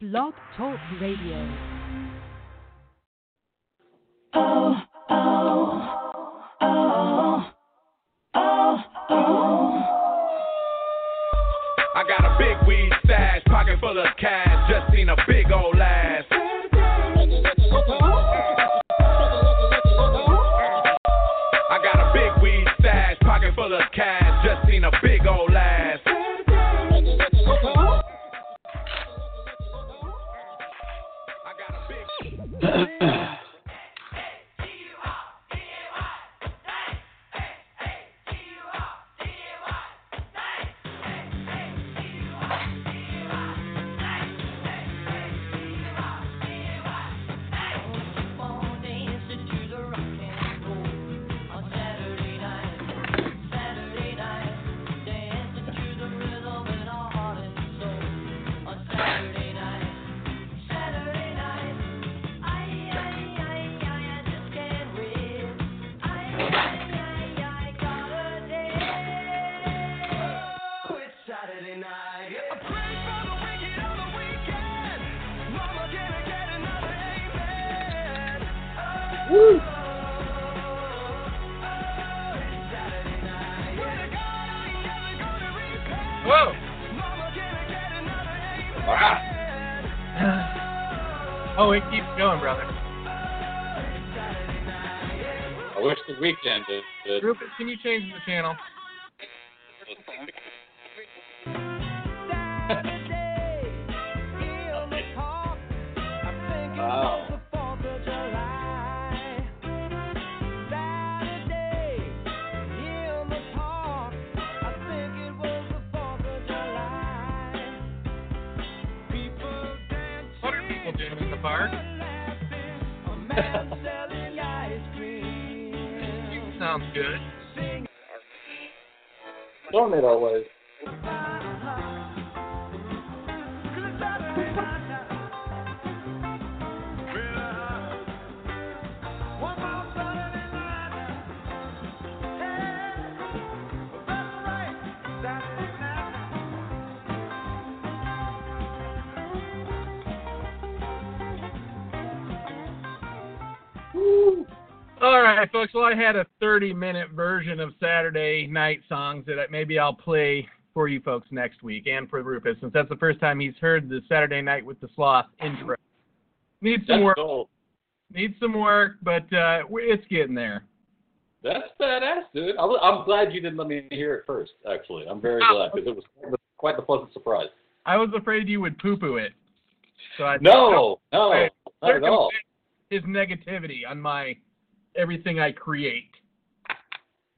Blog Talk Radio. Channel? I had a 30-minute version of Saturday night songs that maybe I'll play for you folks next week and for Rufus, since that's the first time he's heard the Saturday Night with the Sloth intro. Needs some That's work. gold. Needs some work, but uh, it's getting there. That's badass, dude. I'm, I'm glad you didn't let me hear it first. Actually, I'm very Oh. glad because it was quite the- pleasant surprise. I was afraid you would poo-poo it. So I No, no, not at all. His negativity on my everything I create.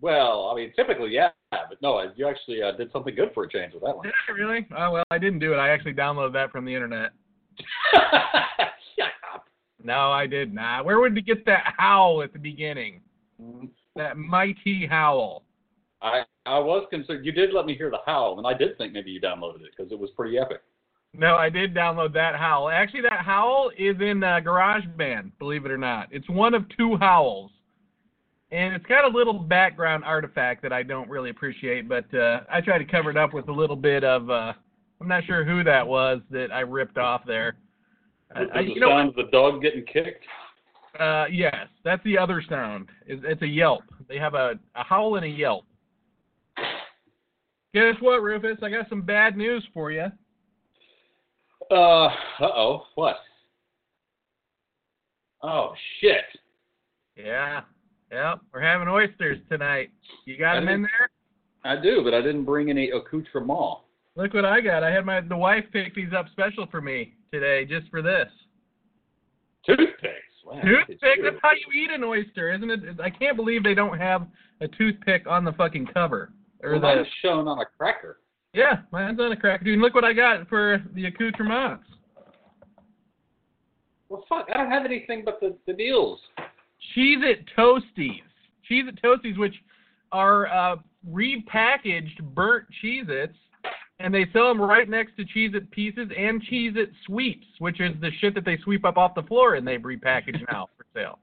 Well, I mean, typically, yeah, but no, you actually uh, did something good for a change with that one. Did I really? Oh well, I didn't do it. I actually downloaded that from the internet. Shut up. No, I did not. Where would you get that howl at the beginning? That mighty howl. I I was concerned. You did let me hear the howl, and I did think maybe you downloaded it because it was pretty epic. No, I did download that howl. Actually, that howl is in uh, GarageBand, believe it or not. It's one of two howls. And it's got a little background artifact that I don't really appreciate, but uh, I tried to cover it up with a little bit of, uh, I'm not sure who that was that I ripped off there. I, Was I, the sound of the dog getting kicked? Uh, yes, that's the other sound. It's, it's a yelp. They have a, a howl and a yelp. Guess what, Rufus? I got some bad news for you. Uh, uh oh, what? Oh shit! Yeah. Yep. We're having oysters tonight. You got I them in there? I do, but I didn't bring any accoutrement. Look what I got. I had my the wife pick these up special for me today, just for this. Toothpicks. Wow, Toothpick. That's how you eat an oyster, isn't it? I can't believe they don't have a toothpick on the fucking cover. Or Well, mine's shown on a cracker. Yeah, mine's on a cracker. Dude, look what I got for the accoutrements. Well, fuck, I don't have anything but the, the deals. Cheez It Toasties. Cheez It Toasties, which are uh, repackaged burnt Cheez Its, and they sell them right next to Cheez It Pieces and Cheez It Sweeps, which is the shit that they sweep up off the floor and they've repackaged now for sale.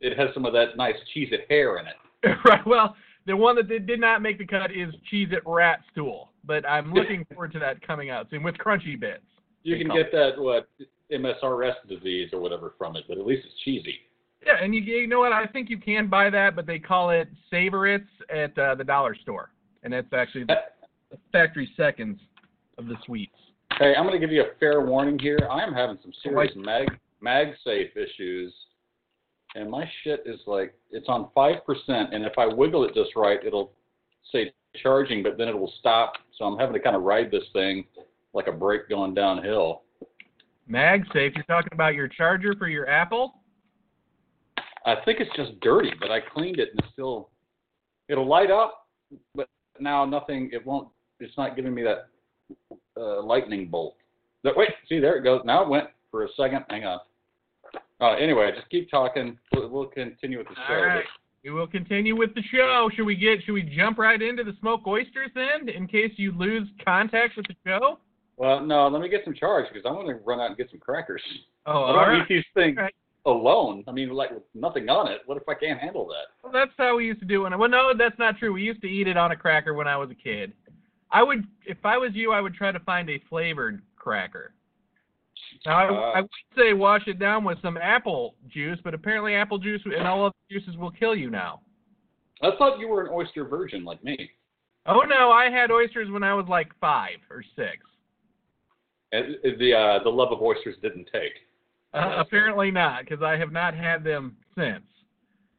It has some of that nice cheese it hair in it. right. Well, the one that did, did not make the cut is Cheez It Rat Stool, but I'm looking forward to that coming out soon with crunchy bits. You can get that what MSRS disease or whatever from it, but at least it's cheesy. Yeah, and you, you know what? I think you can buy that, but they call it Savoritz at uh, the dollar store, and that's actually the factory seconds of the sweets. Hey, I'm going to give you a fair warning here. I am having some serious mag MagSafe issues, and my shit is like it's on five percent, and if I wiggle it just right, it'll say charging, but then it will stop. So I'm having to kind of ride this thing like a brake going downhill. MagSafe, you're talking about your charger for your Apple? I think it's just dirty, but I cleaned it and it's still it'll light up, but now nothing. It won't. It's not giving me that uh, lightning bolt. But wait, see there it goes. Now it went for a second. Hang on. Uh, anyway, just keep talking. We'll, we'll continue with the show. We will continue with the show. Should we get? Should we jump right into the smoked oysters then, in case you lose contact with the show? Well, no, let me get some charge because I'm going to run out and get some crackers. Oh, I don't right. eat these things Right. alone. I mean, like with nothing on it. What if I can't handle that? Well, that's how we used to do it. Well, no, that's not true. We used to eat it on a cracker when I was a kid. I would, if I was you, I would try to find a flavored cracker. Now, I, Uh, I would say wash it down with some apple juice, but apparently apple juice and all other juices will kill you now. I thought you were an oyster virgin like me. Oh no, I had oysters when I was like five or six. And the uh, the love of oysters didn't take. Uh, apparently not, because I have not had them since.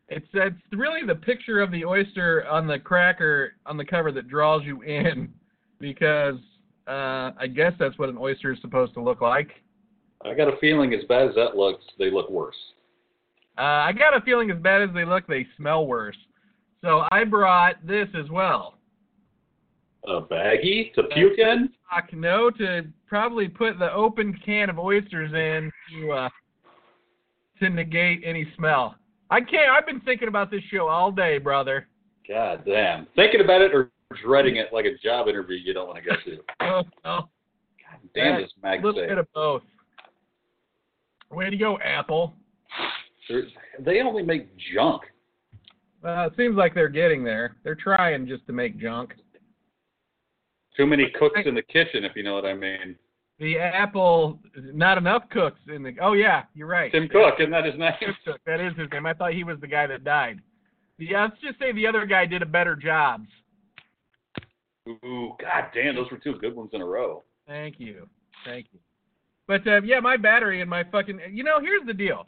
It's it's really the picture of the oyster on the cracker on the cover that draws you in, because uh, I guess that's what an oyster is supposed to look like. I got a feeling as bad as that looks, they look worse. Uh, I got a feeling as bad as they look, they smell worse. So I brought this as well. A baggie to puke in? No, to probably put the open can of oysters in to uh, to negate any smell. I can't. I've been thinking about this show all day, brother. God damn. Thinking about it or dreading it like a job interview you don't want to go to. Oh, no. Damn this A little bit of both. Way to go, Apple. They only make junk. Uh, it seems like they're getting there. They're trying just to make junk. Too many cooks in the kitchen, if you know what I mean. The Apple, not enough cooks in the. Oh yeah, you're right. Tim Cook, isn't that his name? Tim Cook, that is his name. I thought he was the guy that died. Yeah, let's just say the other guy did a better job. Ooh, god damn, those were two good ones in a row. Thank you, thank you. But uh, yeah, my battery and my fucking. You know, here's the deal.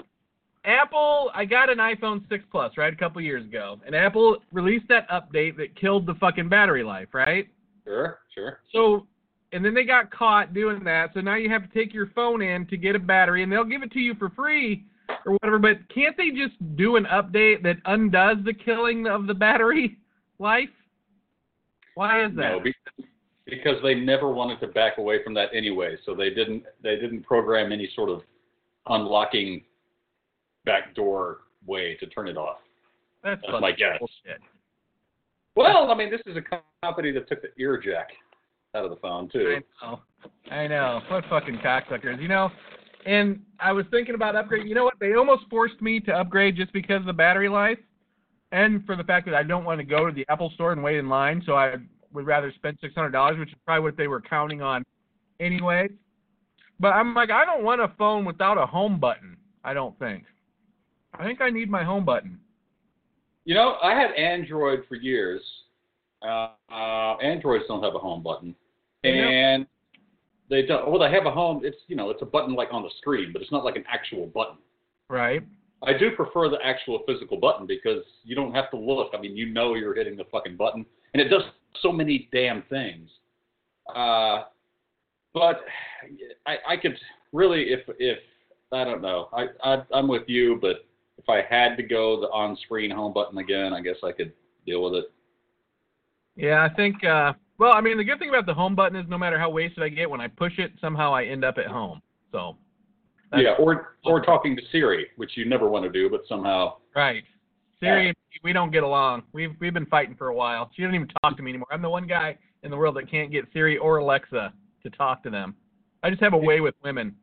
Apple, I got an iPhone 6 Plus right a couple years ago, and Apple released that update that killed the fucking battery life, right? Sure, sure. So, and then they got caught doing that. So now you have to take your phone in to get a battery, and they'll give it to you for free or whatever. But can't they just do an update that undoes the killing of the battery life? Why is that? No, be- because they never wanted to back away from that anyway, so they didn't they didn't program any sort of unlocking backdoor way to turn it off. That's, That's my guess. bullshit. Well, I mean, this is a company that took the ear jack out of the phone too. I know. I know. What fucking cocksuckers, you know? And I was thinking about upgrading. You know what? They almost forced me to upgrade just because of the battery life, and for the fact that I don't want to go to the Apple store and wait in line. So I would rather spend six hundred dollars, which is probably what they were counting on, anyway. But I'm like, I don't want a phone without a home button. I don't think. I think I need my home button. You know, I had Android for years. Uh, uh, Androids don't have a home button, and they don't. Well, they have a home. It's you know, it's a button like on the screen, but it's not like an actual button. Right. I do prefer the actual physical button because you don't have to look. I mean, you know you're hitting the fucking button, and it does so many damn things. Uh, but I, I could really, if if I don't know, I, I I'm with you, but if I had to go the on-screen home button again, I guess I could deal with it. Yeah, I think. uh Well, I mean, the good thing about the home button is no matter how wasted I get, when I push it, somehow I end up at home. So. yeah, or or talking to Siri, which you never want to do, but somehow. Right. Siri, and me, we don't get along. We've we've been fighting for a while. She doesn't even talk to me anymore. I'm the one guy in the world that can't get Siri or Alexa to talk to them. I just have a way with women.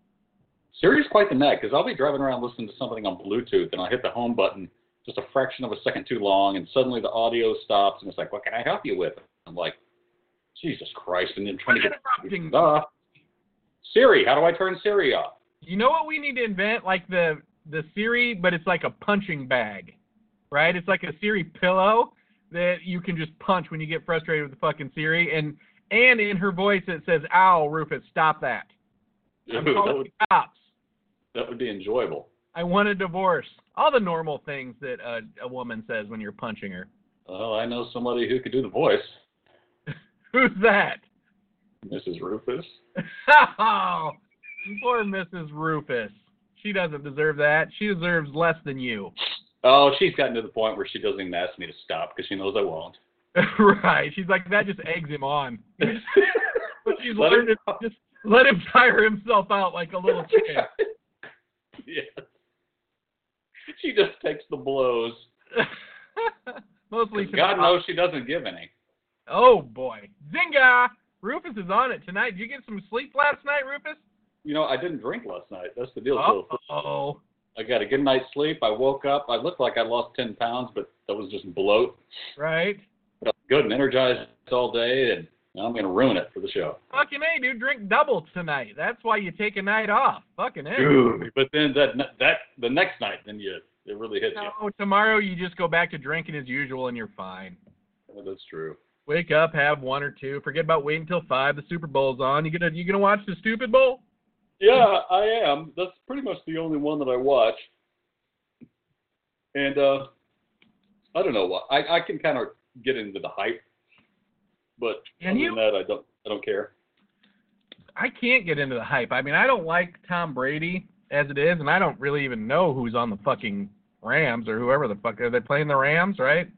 Siri's quite the nag because I'll be driving around listening to something on Bluetooth and I'll hit the home button just a fraction of a second too long and suddenly the audio stops and it's like, what can I help you with? I'm like, Jesus Christ, and then trying to get Interrupting. Siri, how do I turn Siri off? You know what we need to invent? Like the the Siri, but it's like a punching bag, right? It's like a Siri pillow that you can just punch when you get frustrated with the fucking Siri, and and in her voice it says, "Ow, Rufus, stop that! I'm Ooh, that, would, cops. that would be enjoyable. I want a divorce." All the normal things that a, a woman says when you're punching her. Well, I know somebody who could do the voice, Who's that? Mrs. Rufus. Oh, poor Mrs. Rufus. She doesn't deserve that. She deserves less than you. Oh, she's gotten to the point where she doesn't even ask me to stop because she knows I won't. right. She's like that just eggs him on. But she's Let learned him- to just let him tire himself out like a little chicken. yes. She just takes the blows. Mostly. God knows she doesn't give any. Oh boy. Zinga! Rufus is on it tonight. Did you get some sleep last night, Rufus? You know, I didn't drink last night. That's the deal. Oh. I got a good night's sleep. I woke up. I looked like I lost 10 pounds, but that was just bloat. Right. Felt good and energized all day, and now I'm going to ruin it for the show. Fucking A, dude, drink double tonight. That's why you take a night off. Fucking A. Dude. But then that that the next night, then you it really hits you. No, tomorrow you just go back to drinking as usual and you're fine. Yeah, That's true. Wake up, have one or two. Forget about waiting until five. The Super Bowl's on. You gonna you gonna watch the stupid bowl? Yeah, I am. That's pretty much the only one that I watch. And uh I don't know what I I can kind of get into the hype, but Can other you? than that, I don't I don't care. I can't get into the hype. I mean, I don't like Tom Brady as it is, and I don't really even know who's on the fucking Rams or whoever the fuck are they playing the Rams, right?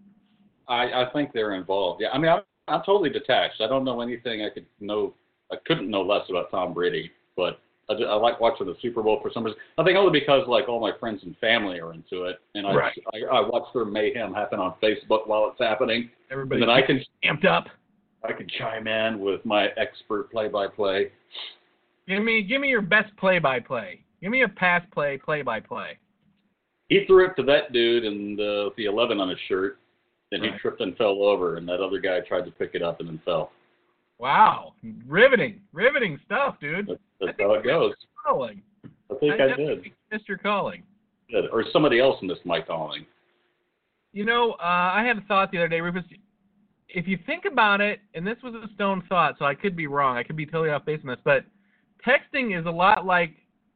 I I think they're involved. Yeah, I mean I'm I'm totally detached. I don't know anything I could know. I couldn't know less about Tom Brady, but I, I like watching the Super Bowl for some reason. I think only because like all my friends and family are into it, and I Right. I, I watch their mayhem happen on Facebook while it's happening, Everybody and then I can amped up. I can chime in with my expert play-by-play. Give me give me your best play by play. Give me a pass play play by play. He threw it to that dude and uh, the 11 on his shirt, and he tripped and fell over, and that other guy tried to pick it up and then fell. Wow. Riveting. Riveting stuff, dude. That's, that's how it goes. Calling. I think I, did. definitely missed your calling. Did. Or somebody else missed my calling. You know, uh, I had a thought the other day, Rufus. If you think about it, and this was a stone thought, so I could be wrong. I could be totally off base on this, but texting is a lot like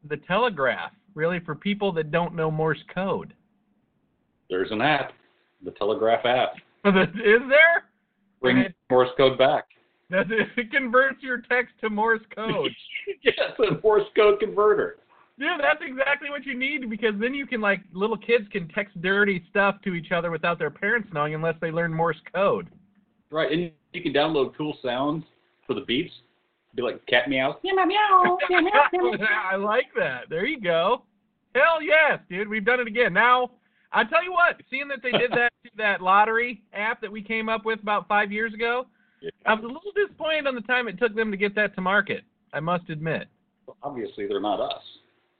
the telegraph, really, for people that don't know Morse code. There's an app, the Telegraph app. Is there? Bring Morse code back. Does it, it converts your text to Morse code. yes, a Morse code converter. Yeah, that's exactly what you need because then you can like little kids can text dirty stuff to each other without their parents knowing unless they learn Morse code. Right, and you can download cool sounds for the beeps. Be like cat meows. Meow, meow, meow, meow, meow, meow. I like that. There you go. Hell yes, dude. We've done it again. Now, I tell you what, seeing that they did that that lottery app that we came up with about five years ago, Yeah. I was a little disappointed on the time it took them to get that to market. I must admit. Obviously, they're not us.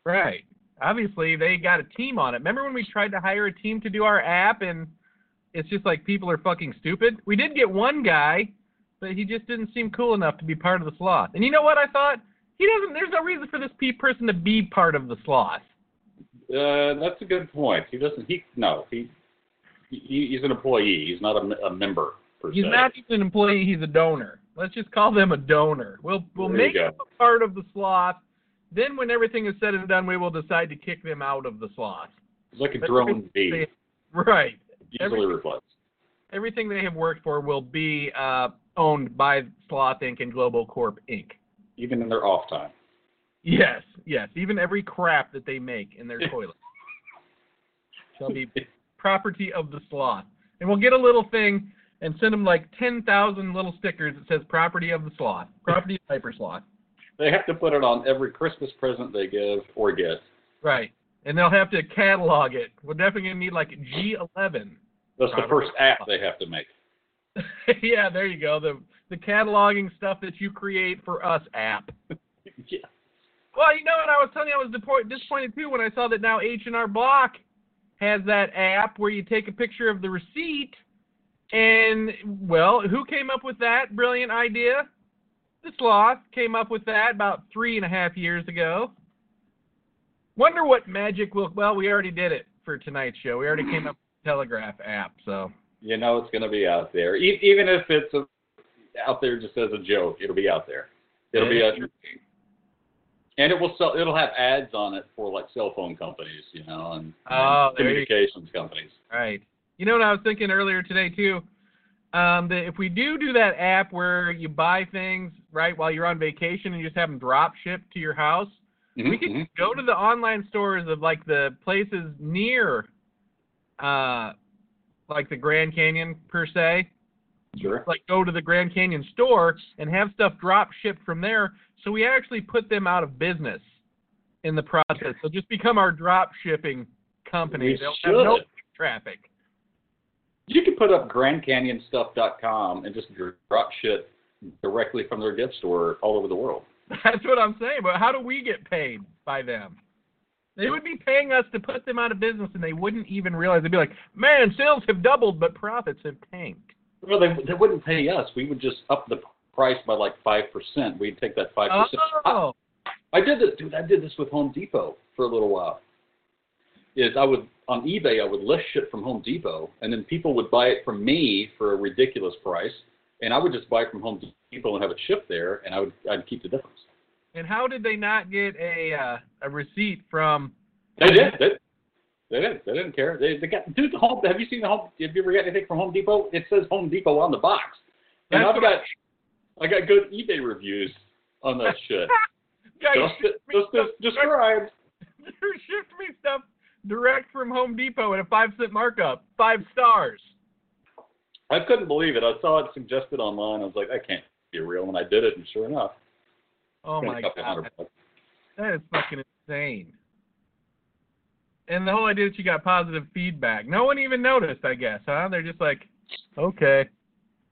Right. Obviously, they got a team on it. Remember when we tried to hire a team to do our app and it's just like people are fucking stupid? We did get one guy, but he just didn't seem cool enough to be part of the sloth. And you know what I thought? He doesn't there's no reason for this P person to be part of the sloth. Uh, that's a good point. He doesn't. He no. He, he he's an employee. He's not a, a member He's se. not just an employee, he's a donor. Let's just call them a donor. We'll we'll There make him a part of the sloth. Then when everything is said and done, we will decide to kick them out of the sloth. He's like a drone bee, Right. easily everything- replaced. everything they have worked for will be uh, owned by Sloth Inc. and Global Corp Inc. Even in their off time. Yes, yes. Even every crap that they make in their toilet shall be property of the sloth. And we'll get a little thing and send them like 10,000 little stickers that says property of the sloth, property of Hyper Sloth. They have to put it on every Christmas present they give or get. Right. And they'll have to catalog it. We're definitely going to need like G11. That's the first app they have to make. yeah, there you go. The the cataloging stuff that you create for us app. yeah. Well, you know what I was telling you, I was disappointed, disappointed too when I saw that now H and R Block has that app where you take a picture of the receipt, and well, who came up with that brilliant idea? the sloth came up with that about three and a half years ago. Wonder what magic will. Well, we already did it for tonight's show. We already came up with the Telegraph app, so You know it's going to be out there, e- even if it's a, out there just as a joke. It'll be out there. It'll be a, and it will sell. It'll have ads on it for like cell phone companies, you know, and, Oh, and communications companies. Right. You know what I was thinking earlier today too? Um, that if we do do that app where you buy things right while you're on vacation and you just have them drop shipped to your house, we Mhm, could mhm. go to the online stores of like the places near, uh, like the Grand Canyon per se. Sure. Like go to the Grand Canyon store and have stuff drop shipped from there, so we actually put them out of business in the process. So just become our drop shipping company. We They'll have no should. traffic. You can put up GrandCanyonStuff.com and just drop shit directly from their gift store all over the world. That's what I'm saying. But how do we get paid by them? They would be paying us to put them out of business, and they wouldn't even realize. They'd be like, "Man, sales have doubled, but profits have tanked." Well, they, they wouldn't pay us. We would just up the price by like five percent. We'd take that five percent. Oh, I did this, dude. I did this with Home Depot for a little while. Is I would on eBay I would list shit from Home Depot, and then people would buy it from me for a ridiculous price, and I would just buy it from Home Depot and have it shipped there, and I would I'd keep the difference. and how did they not get a uh, a receipt from? They did. They, they didn't. They didn't care. They, they got dude. The home. Have you seen the home? Have you ever got anything from Home Depot? It says Home Depot on the box, and That's I've got I got good eBay reviews on that shit. Guys, just, just as described. you shipped me stuff direct from Home Depot at a five cent markup, five stars. I couldn't believe it. I saw it suggested online. I was like, that can't be real, and I did it, and sure enough, Oh my god, that is fucking insane. And the whole idea that you got positive feedback, no one even noticed. I guess, huh? They're just like, okay.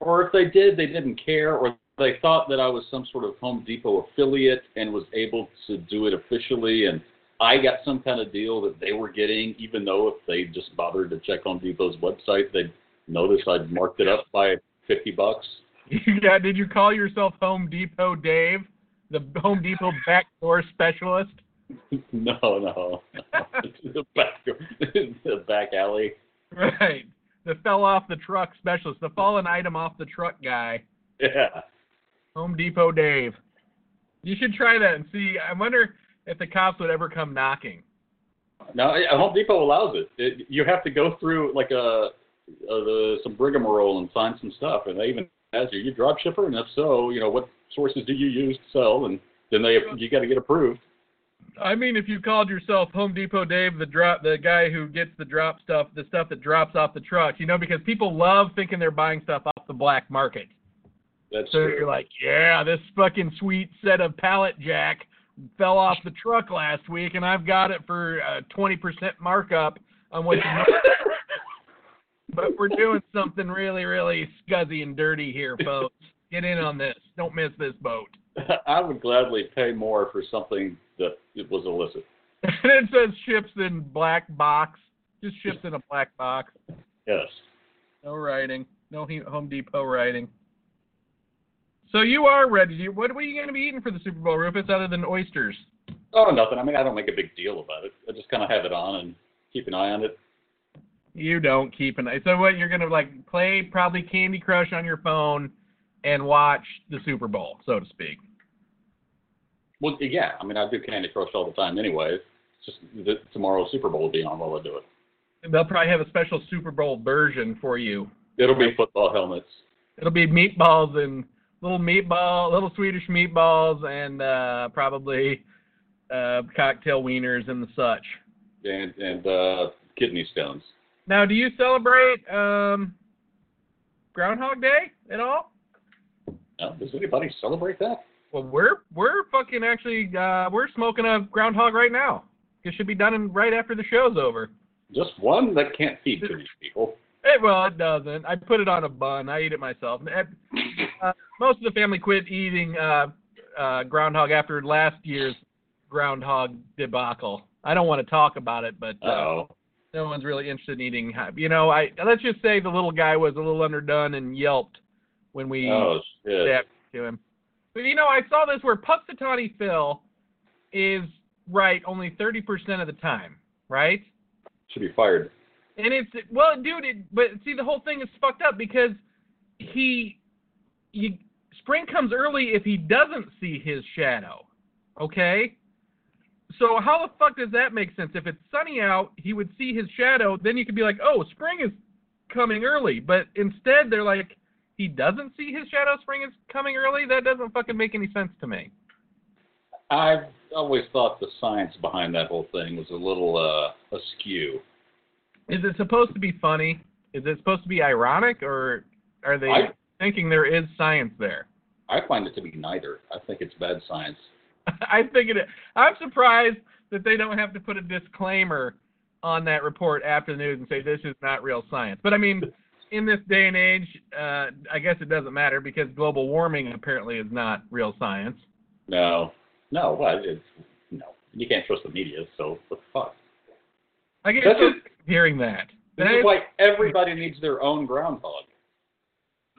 Or if they did, they didn't care, or they thought that I was some sort of Home Depot affiliate and was able to do it officially, and I got some kind of deal that they were getting, even though if they just bothered to check Home Depot's website, they'd notice I'd marked it up by fifty bucks. yeah, did you call yourself Home Depot Dave, the Home Depot backdoor specialist? no, no, the back the back alley. Right. The fell off the truck specialist, the fallen item off the truck guy, Yeah. Home Depot Dave. You should try that and see. I wonder if the cops would ever come knocking. No, Home Depot allows it. it. You have to go through like a, a the, some rigmarole and sign some stuff, and they even ask you, "You drop shipper?" And if so, you know what sources do you use to sell? And then they you got to get approved. I mean, if you called yourself Home Depot Dave, the drop, the guy who gets the drop stuff, the stuff that drops off the truck, you know, because people love thinking they're buying stuff off the black market. That's So true. you're like, yeah, this fucking sweet set of pallet jack fell off the truck last week, and I've got it for a 20% markup on what you. but we're doing something really, really scuzzy and dirty here, folks. Get in on this. Don't miss this boat. I would gladly pay more for something that it was illicit. and it says ships in black box. Just ships in a black box. Yes. No writing. No Home Depot writing. So you are ready. What are you going to be eating for the Super Bowl, Rufus, other than oysters? Oh, nothing. I mean, I don't make a big deal about it. I just kind of have it on and keep an eye on it. You don't keep an eye. So what? You're going to like play probably Candy Crush on your phone and watch the Super Bowl, so to speak. Well, yeah. I mean, I do Candy Crush all the time anyway. It's just that tomorrow's Super Bowl will be on while I do it. They'll probably have a special Super Bowl version for you. It'll be football helmets. It'll be meatballs and little meatball, little Swedish meatballs, and uh, probably uh, cocktail wieners and the such. and and uh, kidney stones. Now, do you celebrate um, Groundhog Day at all? Now, does anybody celebrate that? Well, we're we're fucking actually uh, we're smoking a groundhog right now. It should be done in, right after the show's over. Just one that can't feed too many people. Hey, well, it doesn't. I put it on a bun. I eat it myself. Uh, most of the family quit eating uh, uh, groundhog after last year's groundhog debacle. I don't want to talk about it, but uh, Oh, no one's really interested in eating. You know, I let's just say the little guy was a little underdone and yelped when we oh shit! to him. But you know, I saw this where Punxsutawney Phil is right only 30% of the time, right? Should be fired. And it's well, dude. It, but see, the whole thing is fucked up because he, you, spring comes early if he doesn't see his shadow. Okay. So how the fuck does that make sense? If it's sunny out, he would see his shadow. Then you could be like, oh, spring is coming early. But instead, they're like, he doesn't see his shadow. Spring is coming early. That doesn't fucking make any sense to me. I've always thought the science behind that whole thing was a little uh, askew. Is it supposed to be funny? Is it supposed to be ironic, or are they I- thinking there is science there? I find it to be neither. I think it's bad science. I think it. I'm surprised that they don't have to put a disclaimer on that report after the news and say this is not real science. But I mean, in this day and age, uh, I guess it doesn't matter because global warming apparently is not real science. No, no, well, it's no. You can't trust the media, so what the fuck? I get That's so it. sick of hearing that. This That is why everybody needs their own groundhog.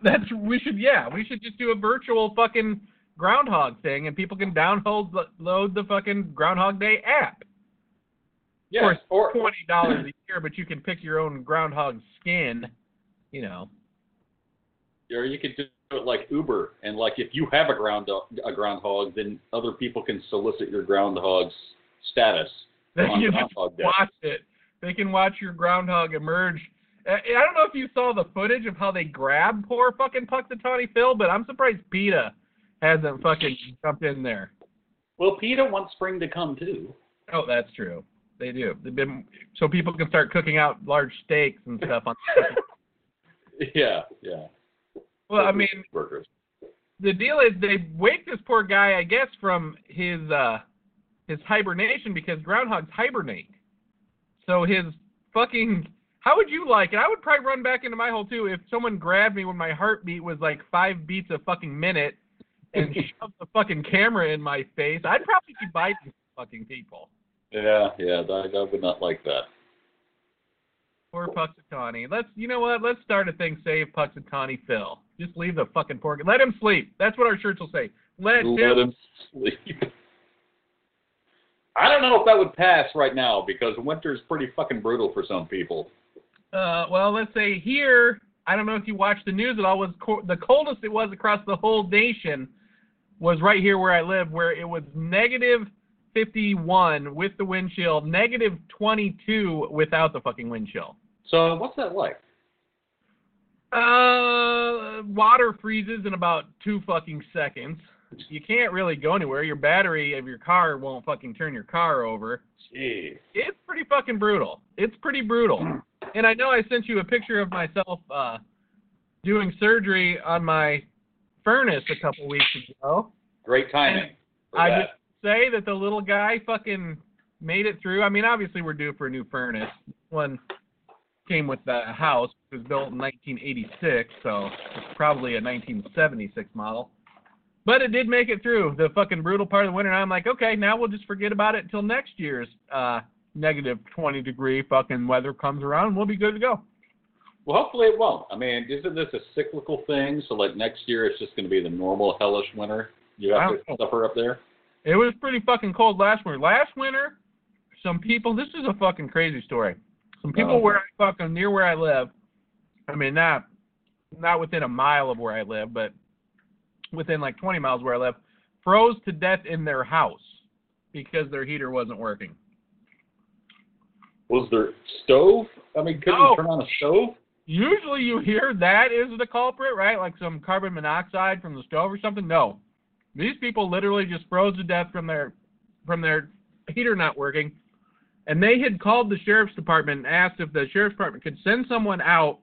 That's we should yeah we should just do a virtual fucking groundhog thing and people can download the, load the fucking Groundhog Day app. Yes, course, or Twenty dollars a year, but you can pick your own groundhog skin. You know. or you could do it like Uber, and like if you have a ground a groundhog, then other people can solicit your groundhog's status on can just Groundhog Day. watch it. They can watch your groundhog emerge. I don't know if you saw the footage of how they grabbed poor fucking Punxsutawney Phil, but I'm surprised PETA hasn't fucking jumped in there. Well, PETA wants spring to come too. Oh, that's true. They do. They've been so people can start cooking out large steaks and stuff on. Yeah, yeah. well, I mean, burgers. the deal is they wake this poor guy, I guess, from his uh his hibernation because groundhogs hibernate. So his fucking how would you like it? I would probably run back into my hole too if someone grabbed me when my heartbeat was like five beats a fucking minute and shoved the fucking camera in my face. I'd probably be biting fucking people. Yeah, yeah. I, I would not like that. Poor Punxsutawney. Let's you know what? Let's start a thing. Save Punxsutawney Phil. Just leave the fucking poor. Let him sleep. That's what our shirts will say. Let, Let him sleep. I don't know if that would pass right now because winter's pretty fucking brutal for some people. Uh, well, let's say here. I don't know if you watched the news at all. Was co- the coldest it was across the whole nation was right here where I live, where it was negative 51 with the wind chill, negative 22 without the fucking wind chill. So what's that like? Uh, water freezes in about two fucking seconds. You can't really go anywhere. Your battery of your car won't fucking turn your car over. Jeez. It's pretty fucking brutal. It's pretty brutal. And I know I sent you a picture of myself uh, doing surgery on my furnace a couple weeks ago. Great timing. I that. just say that the little guy fucking made it through. I mean, obviously we're due for a new furnace. One came with the house. It was built in 1986, so it's probably a 1976 model. But it did make it through the fucking brutal part of the winter. And I'm like, okay, now we'll just forget about it until next year's uh, negative 20 degree fucking weather comes around, and we'll be good to go. Well, hopefully it won't. I mean, isn't this a cyclical thing? So like next year, it's just going to be the normal hellish winter. You have to suffer up there. It was pretty fucking cold last winter. Last winter, some people. This is a fucking crazy story. Some people Oh. where I fucking near where I live. I mean, not not within a mile of where I live, but within like 20 miles where I live, froze to death in their house because their heater wasn't working. Was there stove? I mean, couldn't No. you turn on a stove? Usually you hear that is the culprit, right? Like some carbon monoxide from the stove or something. No. These people literally just froze to death from their from their heater not working. And they had called the sheriff's department and asked if the sheriff's department could send someone out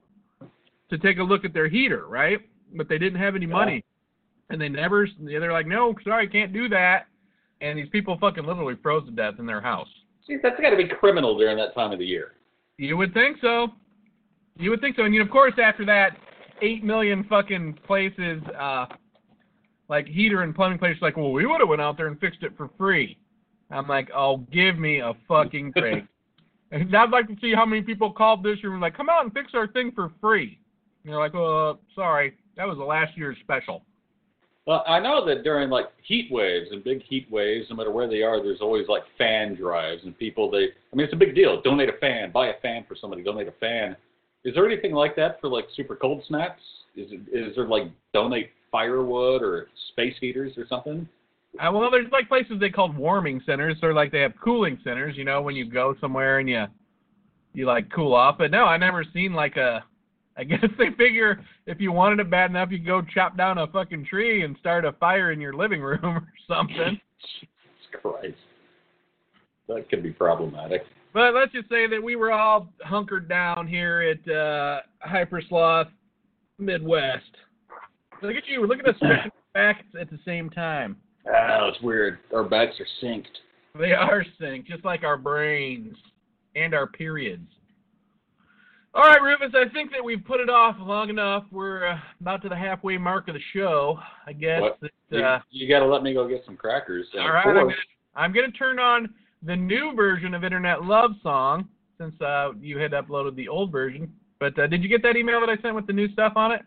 to take a look at their heater, right? But they didn't have any money. And they never they're like, "No, sorry, can't do that." And these people fucking literally froze to death in their house. See, that's got to be criminal during that time of the year. You would think so. You would think so. And you know, of course, after that, eight million fucking places, uh, like heater and plumbing places, like, well, we would have went out there and fixed it for free. I'm like, oh, give me a fucking break. and I'd like to see how many people called this year and like, come out and fix our thing for free. And you're like, well, uh, sorry, that was the last year's special. Well, I know that during like heat waves and big heat waves, no matter where they are, there's always like fan drives and people they. I mean, it's a big deal. Donate a fan, buy a fan for somebody, donate a fan. Is there anything like that for like super cold snaps? Is is there like donate firewood or space heaters or something? Uh, well, there's like places they call warming centers, or like they have cooling centers. You know, when you go somewhere and you you like cool off. But no, I never seen like a. I guess they figure if you wanted it bad enough, you go chop down a fucking tree and start a fire in your living room or something. Jesus Christ, that could be problematic. But let's just say that we were all hunkered down here at uh, Hypersloth Midwest. Look at you. Look at us back at the same time. Oh, it's weird. Our backs are synced. They are synced, just like our brains and our periods. All right, Rufus, I think that we've put it off long enough. We're uh, about to the halfway mark of the show. I guess that, You, uh, you got to let me go get some crackers. And all right, I'm gonna, I'm gonna turn on the new version of Internet Love Song since uh, you had uploaded the old version. But uh, did you get that email that I sent with the new stuff on it?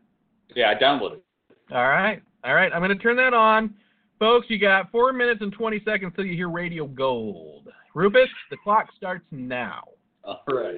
Yeah, I downloaded. It. All right, all right. I'm gonna turn that on, folks. You got four minutes and 20 seconds till you hear Radio Gold. Rufus, the clock starts now. All right.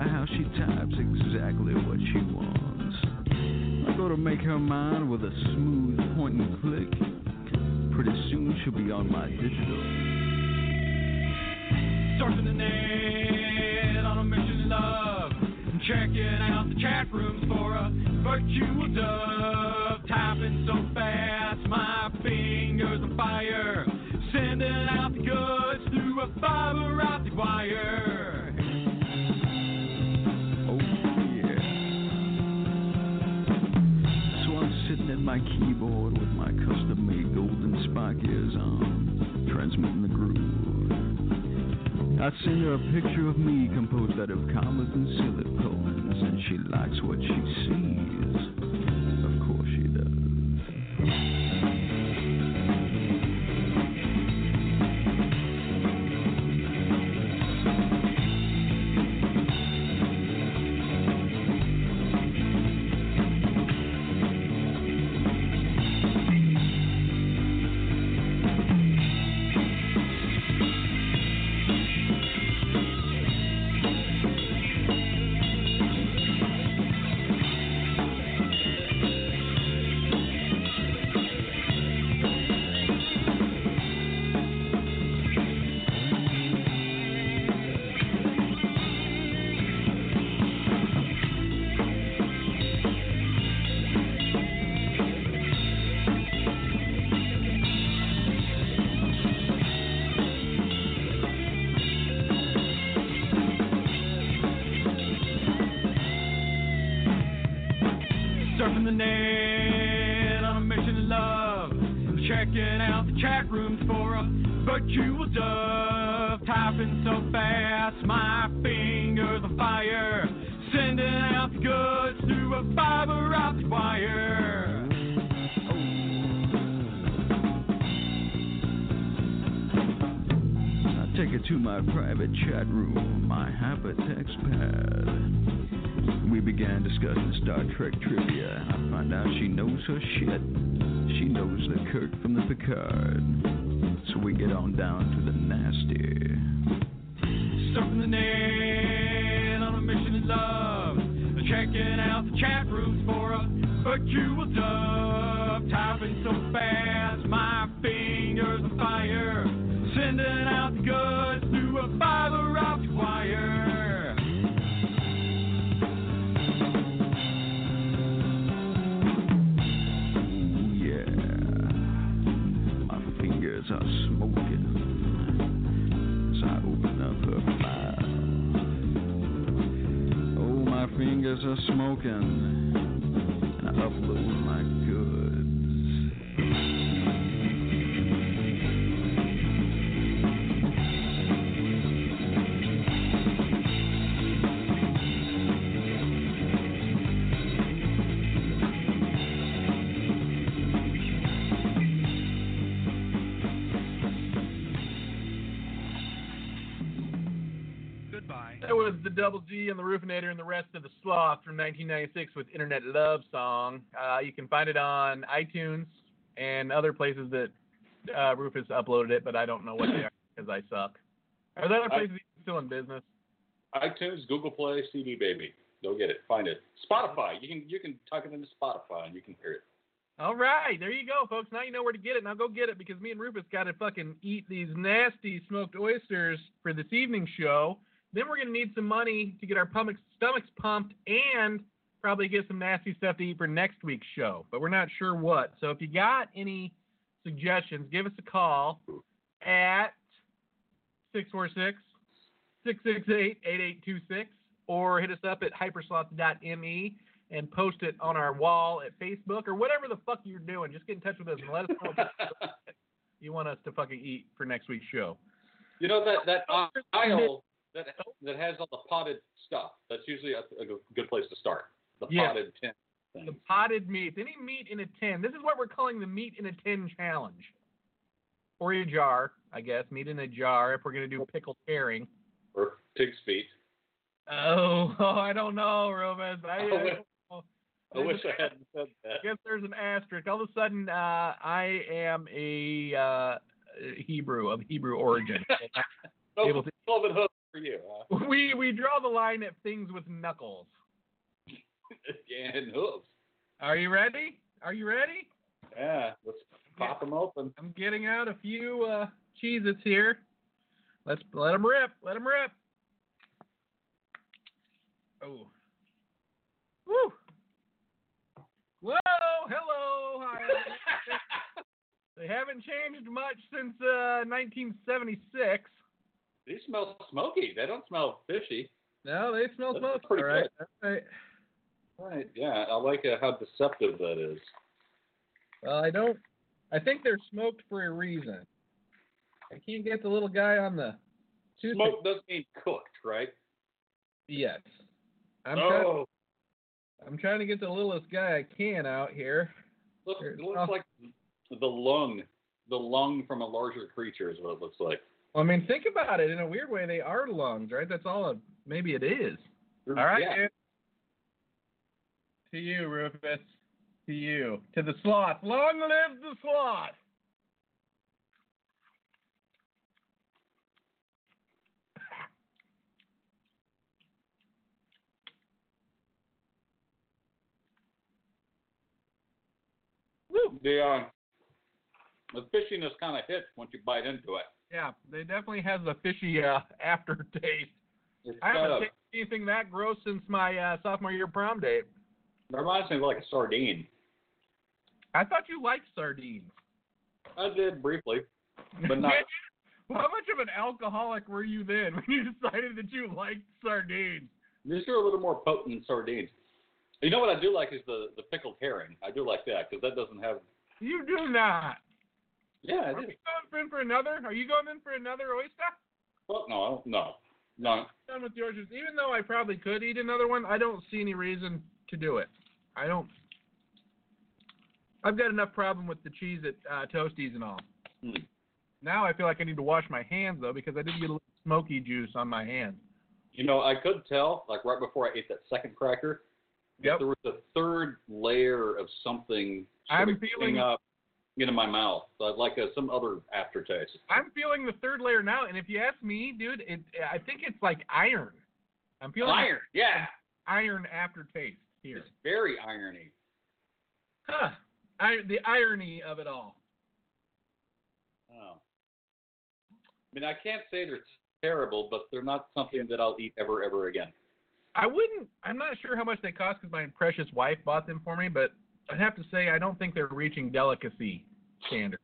by how she types exactly what she wants. I go to make her mine with a smooth point and click. Pretty soon she'll be on my digital. Surfing the net on a mission love. Checking out the chat rooms for a virtual dove. Typing so fast, my fingers on fire. Sending out the goods through a fiber optic I send her a picture of me composed out of commas and silicones, and she likes what she sees. Chat room, my hypertext pad. We began discussing Star Trek trivia. and I find out she knows her shit. She knows the Kirk from the Picard. So we get on down to the nasty. Surfing the net on a mission of love. Checking out the chat rooms for a virtual dove. Are smoking, the Double G and the Roofinator and the rest of the Sloth from 1996 with Internet Love Song. Uh, you can find it on iTunes and other places that uh, Rufus uploaded it, but I don't know what they are because I suck. Are there other I- places still in business? iTunes, Google Play, CD Baby. Go get it. Find it. Spotify. You can you can type it into Spotify and you can hear it. All right, there you go, folks. Now you know where to get it. Now go get it because me and Rufus got to fucking eat these nasty smoked oysters for this evening show. Then we're gonna need some money to get our stomachs pumped and probably get some nasty stuff to eat for next week's show. But we're not sure what. So if you got any suggestions, give us a call at 646 668 8826 or hit us up at hypersloth.me and post it on our wall at Facebook or whatever the fuck you're doing. Just get in touch with us and let us know what you want us to fucking eat for next week's show. you know that that oh, aisle that that has all the potted stuff. That's usually a, a good place to start. The potted tin thing. The potted meats. Any meat in a tin. This is what we're calling the meat in a tin challenge. Or a jar, I guess. Meat in a jar if we're going to do pickled herring. or pig's feet. Oh, I don't know, Rufus. I, I, know. I wish I hadn't said that. I guess there's an asterisk. All of a sudden, uh, I am a uh, Hebrew of Hebrew origin. able to- hoof for you, huh? we we draw the line at things with knuckles. and hooves. Are you ready? Are you ready? Yeah, let's pop them open. I'm getting out a few uh, Cheez-Its here. Let's let them rip. Let them rip. Oh. Woo. Whoa. Hello. Hi. they haven't changed much since uh, 1976. These smell smoky. They don't smell fishy. No, they smell That's smoky. pretty All right. All right. Right. Yeah, I like uh, how deceptive that is. Well, I don't. I think they're smoked for a reason. I can't get the little guy on the toothpick. Smoke doesn't mean cooked, right? Yes. I'm trying. oh, I'm trying to get the littlest guy I can out here. look, it looks oh. like the lung, the lung from a larger creature is what it looks like. Well, I mean, think about it. In a weird way, they are lungs, right? That's all. A, maybe it is. All right. Yeah. man. To you, Rufus. To you. To the sloth. Long live the sloth. Woo. The uh, the fishiness kind of hits once you bite into it. Yeah, they definitely has a fishy uh, aftertaste. It's I haven't kind tasted anything that gross since my uh, sophomore year prom date. it reminds me of like a sardine. I thought you liked sardines. I did briefly, but not. How much of an alcoholic were you then when you decided that you liked sardines? These are a little more potent than sardines. You know what I do like is the the pickled herring. I do like that because that doesn't have. You do not. Yeah, Are it you going in for another? Are you going in for another oyster? Well, no, I no, no. Done with the oysters. Even though I probably could eat another one, I don't see any reason to do it. I don't. I've got enough problem with the Cheez It uh, Toasties and all. Hmm. Now I feel like I need to wash my hands though because I did get a little smoky juice on my hands. You know, I could tell like right before I ate that second cracker. Yep. There was a third layer of something I'm feeling- up into my mouth. So I'd like a, uh, some other aftertaste. I'm feeling the third layer now, and if you ask me, dude, it I think it's like iron. I'm feeling Iron, yeah. iron aftertaste here. It's very irony. Huh. I, the irony of it all. Oh. I mean, I can't say they're terrible, but they're not something that I'll eat ever, ever again. I wouldn't. I'm not sure how much they cost because my precious wife bought them for me, but I'd have to say I don't think they're reaching delicacy standard.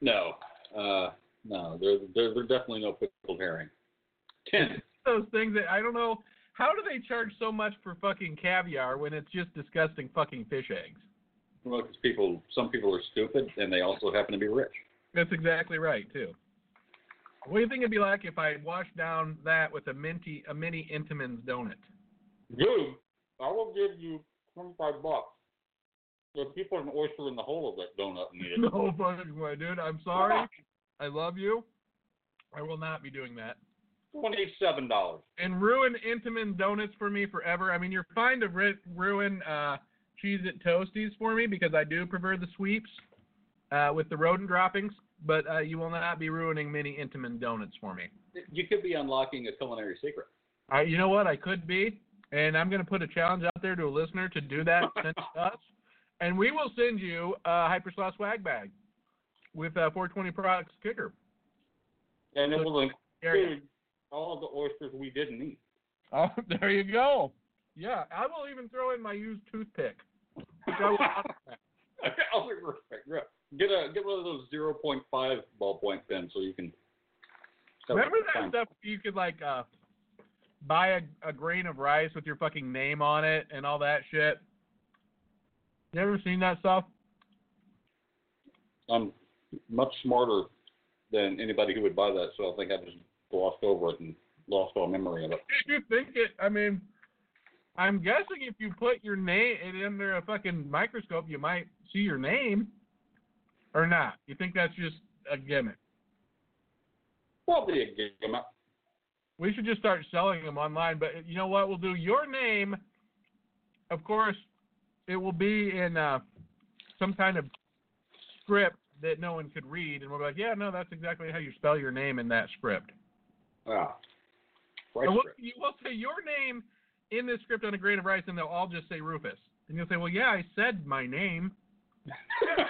No, uh, no, they're, they're they're definitely no pickled herring. Ten. Those things that I don't know How do they charge so much for fucking caviar when it's just disgusting fucking fish eggs? Well, because people, some people are stupid, and they also happen to be rich. That's exactly right too. What do you think it'd be like if I washed down that with a minty, a mini Entenmann's donut? Dude, I will give you twenty-five bucks. You put an oyster in the hole of that donut and eat it. No fucking way, dude. I'm sorry. I love you. I will not be doing that. Twenty-seven dollars. And ruin Entenmann donuts for me forever. I mean, you're fine to ri- ruin uh, Cheez It Toasties for me because I do prefer the sweeps uh, with the rodent droppings, but uh, you will not be ruining many Entenmann donuts for me. You could be unlocking a culinary secret. I, you know what? I could be, and I'm going to put a challenge out there to a listener to do that. send us, and we will send you a Hypersloth swag bag with uh, 420 products kicker. And it will Area. include all the oysters we didn't eat. Oh, there you go. Yeah, I will even throw in my used toothpick. Which I will I'll be perfect. Yeah. Get a get one of those zero point five ballpoint pens so you can. Remember that stuff you could like uh buy a, a grain of rice with your fucking name on it and all that shit? You ever seen that stuff? I'm much smarter than anybody who would buy that, so I think I just glossed over it and lost all memory of it. If you think it, I mean, I'm guessing if you put your name under a fucking microscope, you might see your name, or not. You think that's just a gimmick? Probably a gimmick. We should just start selling them online. But you know what? We'll do your name. Of course, it will be in uh, some kind of script that no one could read, and we'll be like, yeah, no, that's exactly how you spell your name in that script. Ah. Rice So we'll, you will say your name in this script on a grain of rice, and they'll all just say Rufus. And you'll say, well, yeah, I said my name. That's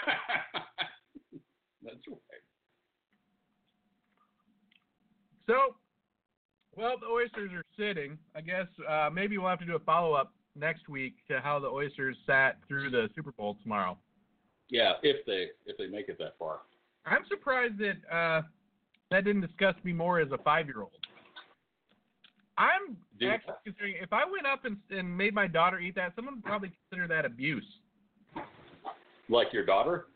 right. So, well, the oysters are sitting. I guess uh, maybe we'll have to do a follow up next week to how the oysters sat through the Super Bowl tomorrow. Yeah, if they if they make it that far. I'm surprised that uh, that didn't disgust me more as a five year old. I'm Dude. actually considering if I went up and, and made my daughter eat that, someone would probably consider that abuse. Like your daughter?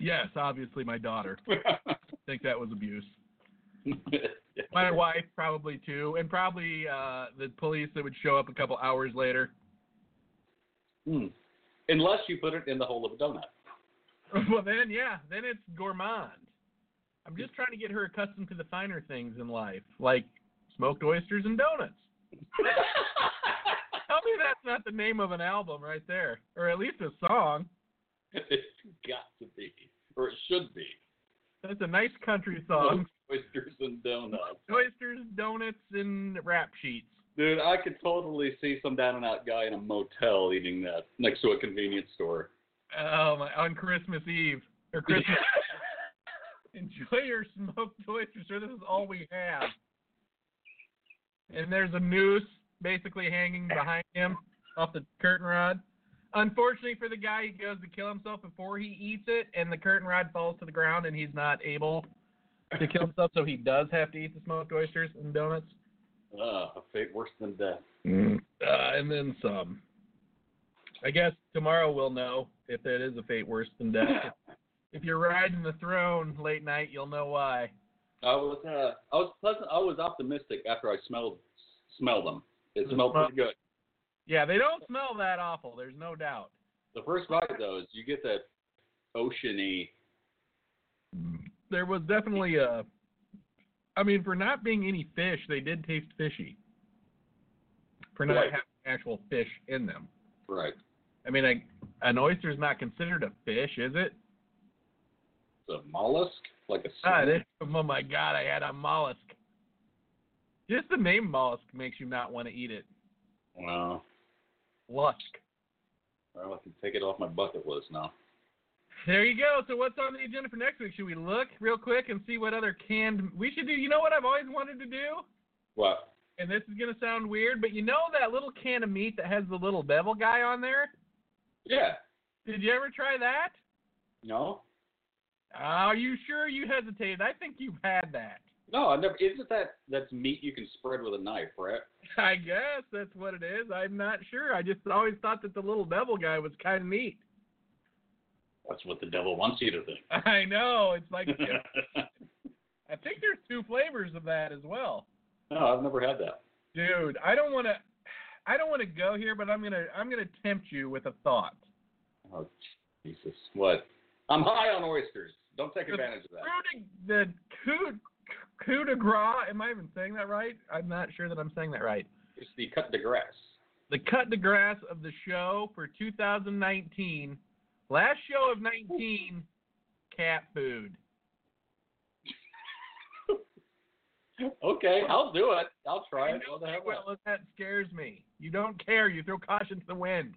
Yes, obviously my daughter. yeah. think that was abuse. My wife probably too, and probably uh, the police that would show up a couple hours later. Hmm. Unless you put it in the hole of a donut. well, then yeah, then it's gourmand. I'm just trying to get her accustomed to the finer things in life, like smoked oysters and donuts. Tell me that's not the name of an album right there, or at least a song. it's got to be, or it should be. That's a nice country song. Oysters and donuts. Oysters, donuts, and wrap sheets. Dude, I could totally see some down and out guy in a motel eating that next to a convenience store. Oh my! On Christmas Eve or Christmas. Enjoy your smoked oysters, sir. This is all we have. And there's a noose basically hanging behind him off the curtain rod. Unfortunately for the guy, he goes to kill himself before he eats it, and the curtain rod falls to the ground, and he's not able to kill himself, so he does have to eat the smoked oysters and donuts. Uh, a fate worse than death. Uh, and then some. I guess tomorrow we'll know if it is a fate worse than death. if you're riding the throne late night, you'll know why. I was uh, I was pleasant. I was optimistic after I smelled smelled them. It smelled pretty good. Yeah, they don't smell that awful. There's no doubt. The first bite though is you get that oceany. There was definitely a. I mean, for not being any fish, they did taste fishy. For not Right. having actual fish in them. Right. I mean, a, an oyster is not considered a fish, is it? It's a mollusk, like a Ah. Oh my god, I had a mollusk. Just the name mollusk makes you not want to eat it. Wow. Lusk. well, I can take it off my bucket list now. There you go. So what's on the agenda for next week? Should we look real quick and see what other canned we should do? You know what I've always wanted to do? What? And this is gonna sound weird, but you know that little can of meat that has the little bevel guy on there? Yeah. Did you ever try that? No. Are you sure you hesitated? I think you've had that. No, I never. Isn't that that's meat you can spread with a knife, right? I guess that's what it is. I'm not sure. I just always thought that the little devil guy was kind of neat. That's what the devil wants you to think. I know. It's like I think there's two flavors of that as well. no, I've never had that. Dude, I don't want to I don't want to go here, but I'm going to I'm going to tempt you with a thought. Oh Jesus! What? I'm high on oysters. Don't take advantage of that. De, the coup, coup de gras, am I even saying that right? I'm not sure that I'm saying that right. It's the cut de grass. The cut de grass of the show for 2019. Last show of 19, cat food. Okay, I'll do it. I'll try it. What the hell? will, that scares me. You don't care. You throw caution to the wind.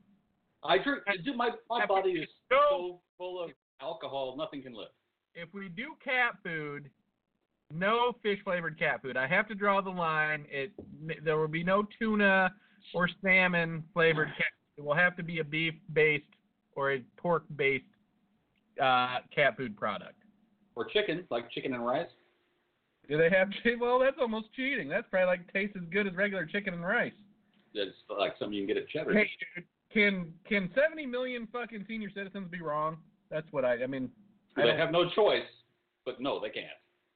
I drink. Dude, my my body is so full of alcohol. Nothing can live. If we do cat food, no fish flavored cat food. I have to draw the line. It there will be no tuna or salmon flavored cat. It will have to be a beef based or a pork based uh, cat food product. Or chicken, like chicken and rice. Do they have? Well, that's almost cheating. That's probably like tastes as good as regular chicken and rice. That's like something you can get at Cheddar. Hey, dude, can can 70 million fucking senior citizens be wrong? That's what I. I mean, I they have no choice, but no, they can't.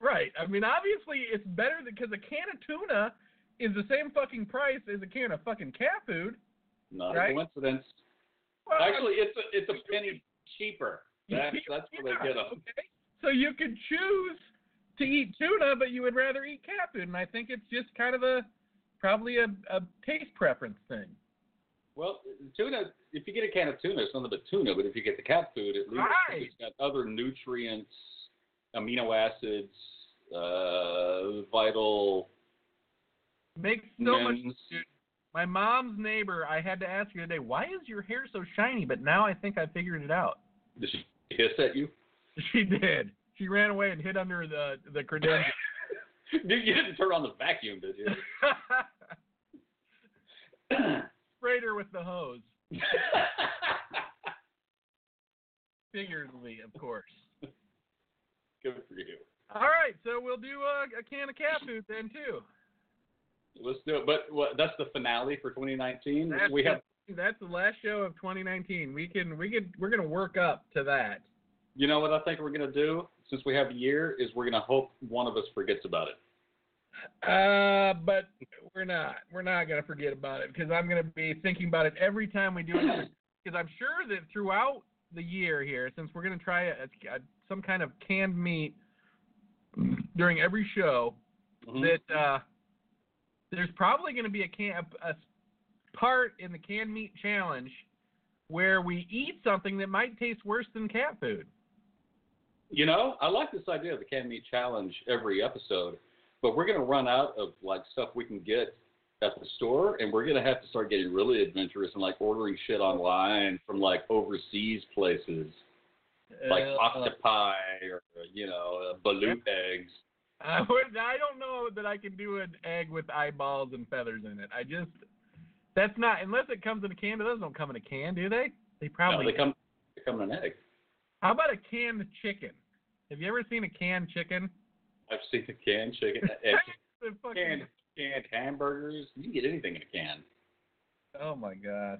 right. I mean, obviously it's better because a can of tuna is the same fucking price as a can of fucking cat food. Not Right? a coincidence. Well, Actually, it's a it's a penny cheaper. That's that's where they get them. Okay. So you could choose to eat tuna, but you would rather eat cat food, and I think it's just kind of a probably a, a taste preference thing. Well, tuna. If you get a can of tuna, it's nothing but tuna. But if you get the cat food, at least Right. it's got other nutrients, amino acids, uh, vital Makes so much. My mom's neighbor, I had to ask her today, why is your hair so shiny? But now I think I figured it out. Did she hiss at you? She did. She ran away and hid under the the credential. Dude, you didn't turn on the vacuum, did you? Sprayed her with the hose, figuratively, of course. Good for you. All right, so we'll do a, a can of cat food then too. Let's do it. But what, that's the finale for 2019. That's we have, that's the last show of 2019. We can we can we're gonna work up to that. you know what I think we're gonna do since we have a year is we're gonna hope one of us forgets about it. Uh, but we're not. We're not gonna forget about it because I'm gonna be thinking about it every time we do it. Because I'm sure that throughout the year here, since we're gonna try a, a, some kind of canned meat during every show, Mhm. that uh, there's probably gonna be a can a, a part in the canned meat challenge where we eat something that might taste worse than cat food. You know, I like this idea of the canned meat challenge every episode, but we're gonna run out of like stuff we can get at the store, and we're gonna have to start getting really adventurous and like ordering shit online from like overseas places, like Uh, octopi or you know uh, balut eggs. Uh, I would. I don't know that I can do an egg with eyeballs and feathers in it. I just. That's not unless it comes in a can. But those don't come in a can, do they? They No, probably. they come they come in an egg. How about a canned chicken? Have you ever seen a canned chicken? I've seen a canned chicken, egg, The fucking- canned canned hamburgers. You can get anything in a can. Oh my god.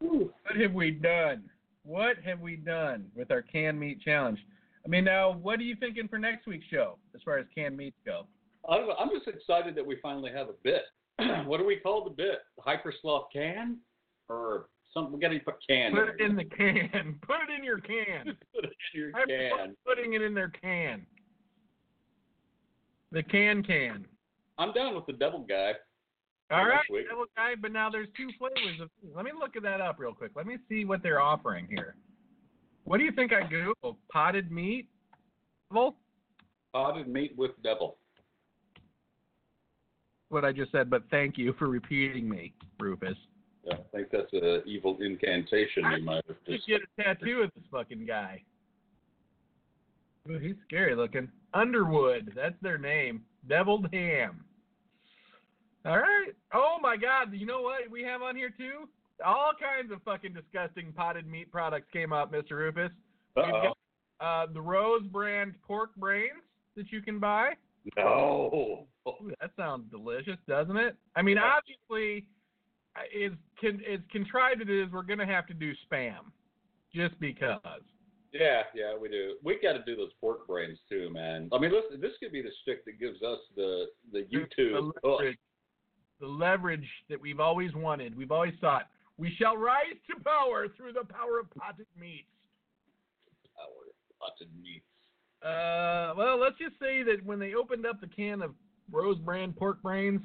What have we done? What have we done with our canned meat challenge? I mean, now what are you thinking for next week's show as far as canned meats go? I don't know, I'm just excited that we finally have a bit. what do we call the bit? Hyper sloth can or something? We got to put can. Put it in the can. Put it in your can. Put it in your I'm can. putting it in their can. The can can. I'm down with the devil guy. All right. Devil guy, but now there's two flavors of. Let me look at that up real quick. Let me see what they're offering here. What do you think I Google? Potted meat? Devil? Potted meat with devil. What I just said, but thank you for repeating me, Rufus. Yeah, I think that's an evil incantation you might have You just. get a tattoo of this fucking guy. Ooh, he's scary looking. Underwood, that's their name. Deviled ham. All right. Oh my God! You know what we have on here too? All kinds of fucking disgusting potted meat products came up, Mr. Rufus. Got uh, the Rose brand pork brains that you can buy. No. Ooh, that sounds delicious, doesn't it? I mean, obviously, as con- as contrived it is, we're gonna have to do spam, just because. Yeah, yeah, we do. We got to do those pork brains too, man. I mean, listen, this could be the stick that gives us the the YouTube. the leverage, the leverage that we've always wanted. We've always thought we shall rise to power through the power of potted meats. power, potted meats. Uh, well, let's just say that when they opened up the can of Rose Brand pork brains,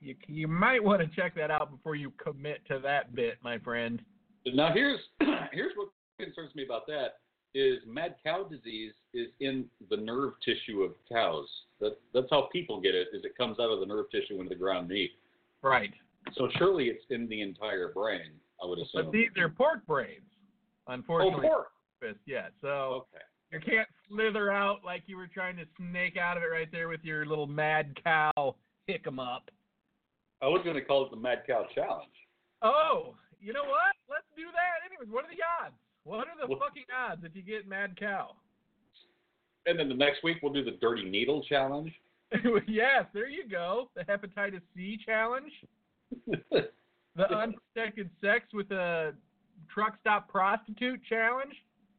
you you might want to check that out before you commit to that bit, my friend. Now here's here's what concerns me about that is mad cow disease is in the nerve tissue of cows. That that's how people get it. Is it comes out of the nerve tissue into the ground meat. Right. So surely it's in the entire brain. I would assume. But these are pork brains, unfortunately. oh, pork. Yeah. So Okay. you can't slither out like you were trying to snake out of it right there with your little mad cow hick 'em up. I was going to call it the mad cow challenge. Oh, you know what? Let's do that. Anyways, what are the odds? What are the Well- fucking odds if you get mad cow? And then the next week we'll do the dirty needle challenge. yes, there you go. The hepatitis C challenge. The unprotected sex with a truck stop prostitute challenge.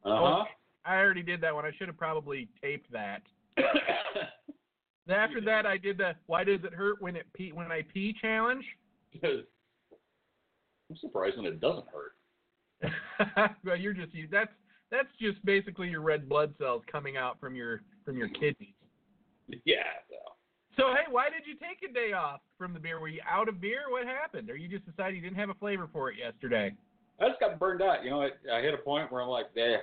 Uh huh. I already did that one. I should have probably taped that. After that, I did the "Why does it hurt when it pee when I pee" challenge. I'm surprised when it doesn't hurt. well, you're just you. That's that's just basically your red blood cells coming out from your from your kidneys. Yeah. So. Hey, why did you take a day off from the beer? Were you out of beer? What happened? Or you just decided you didn't have a flavor for it yesterday? I just got burned out. You know, I, I hit a point where I'm like, eh.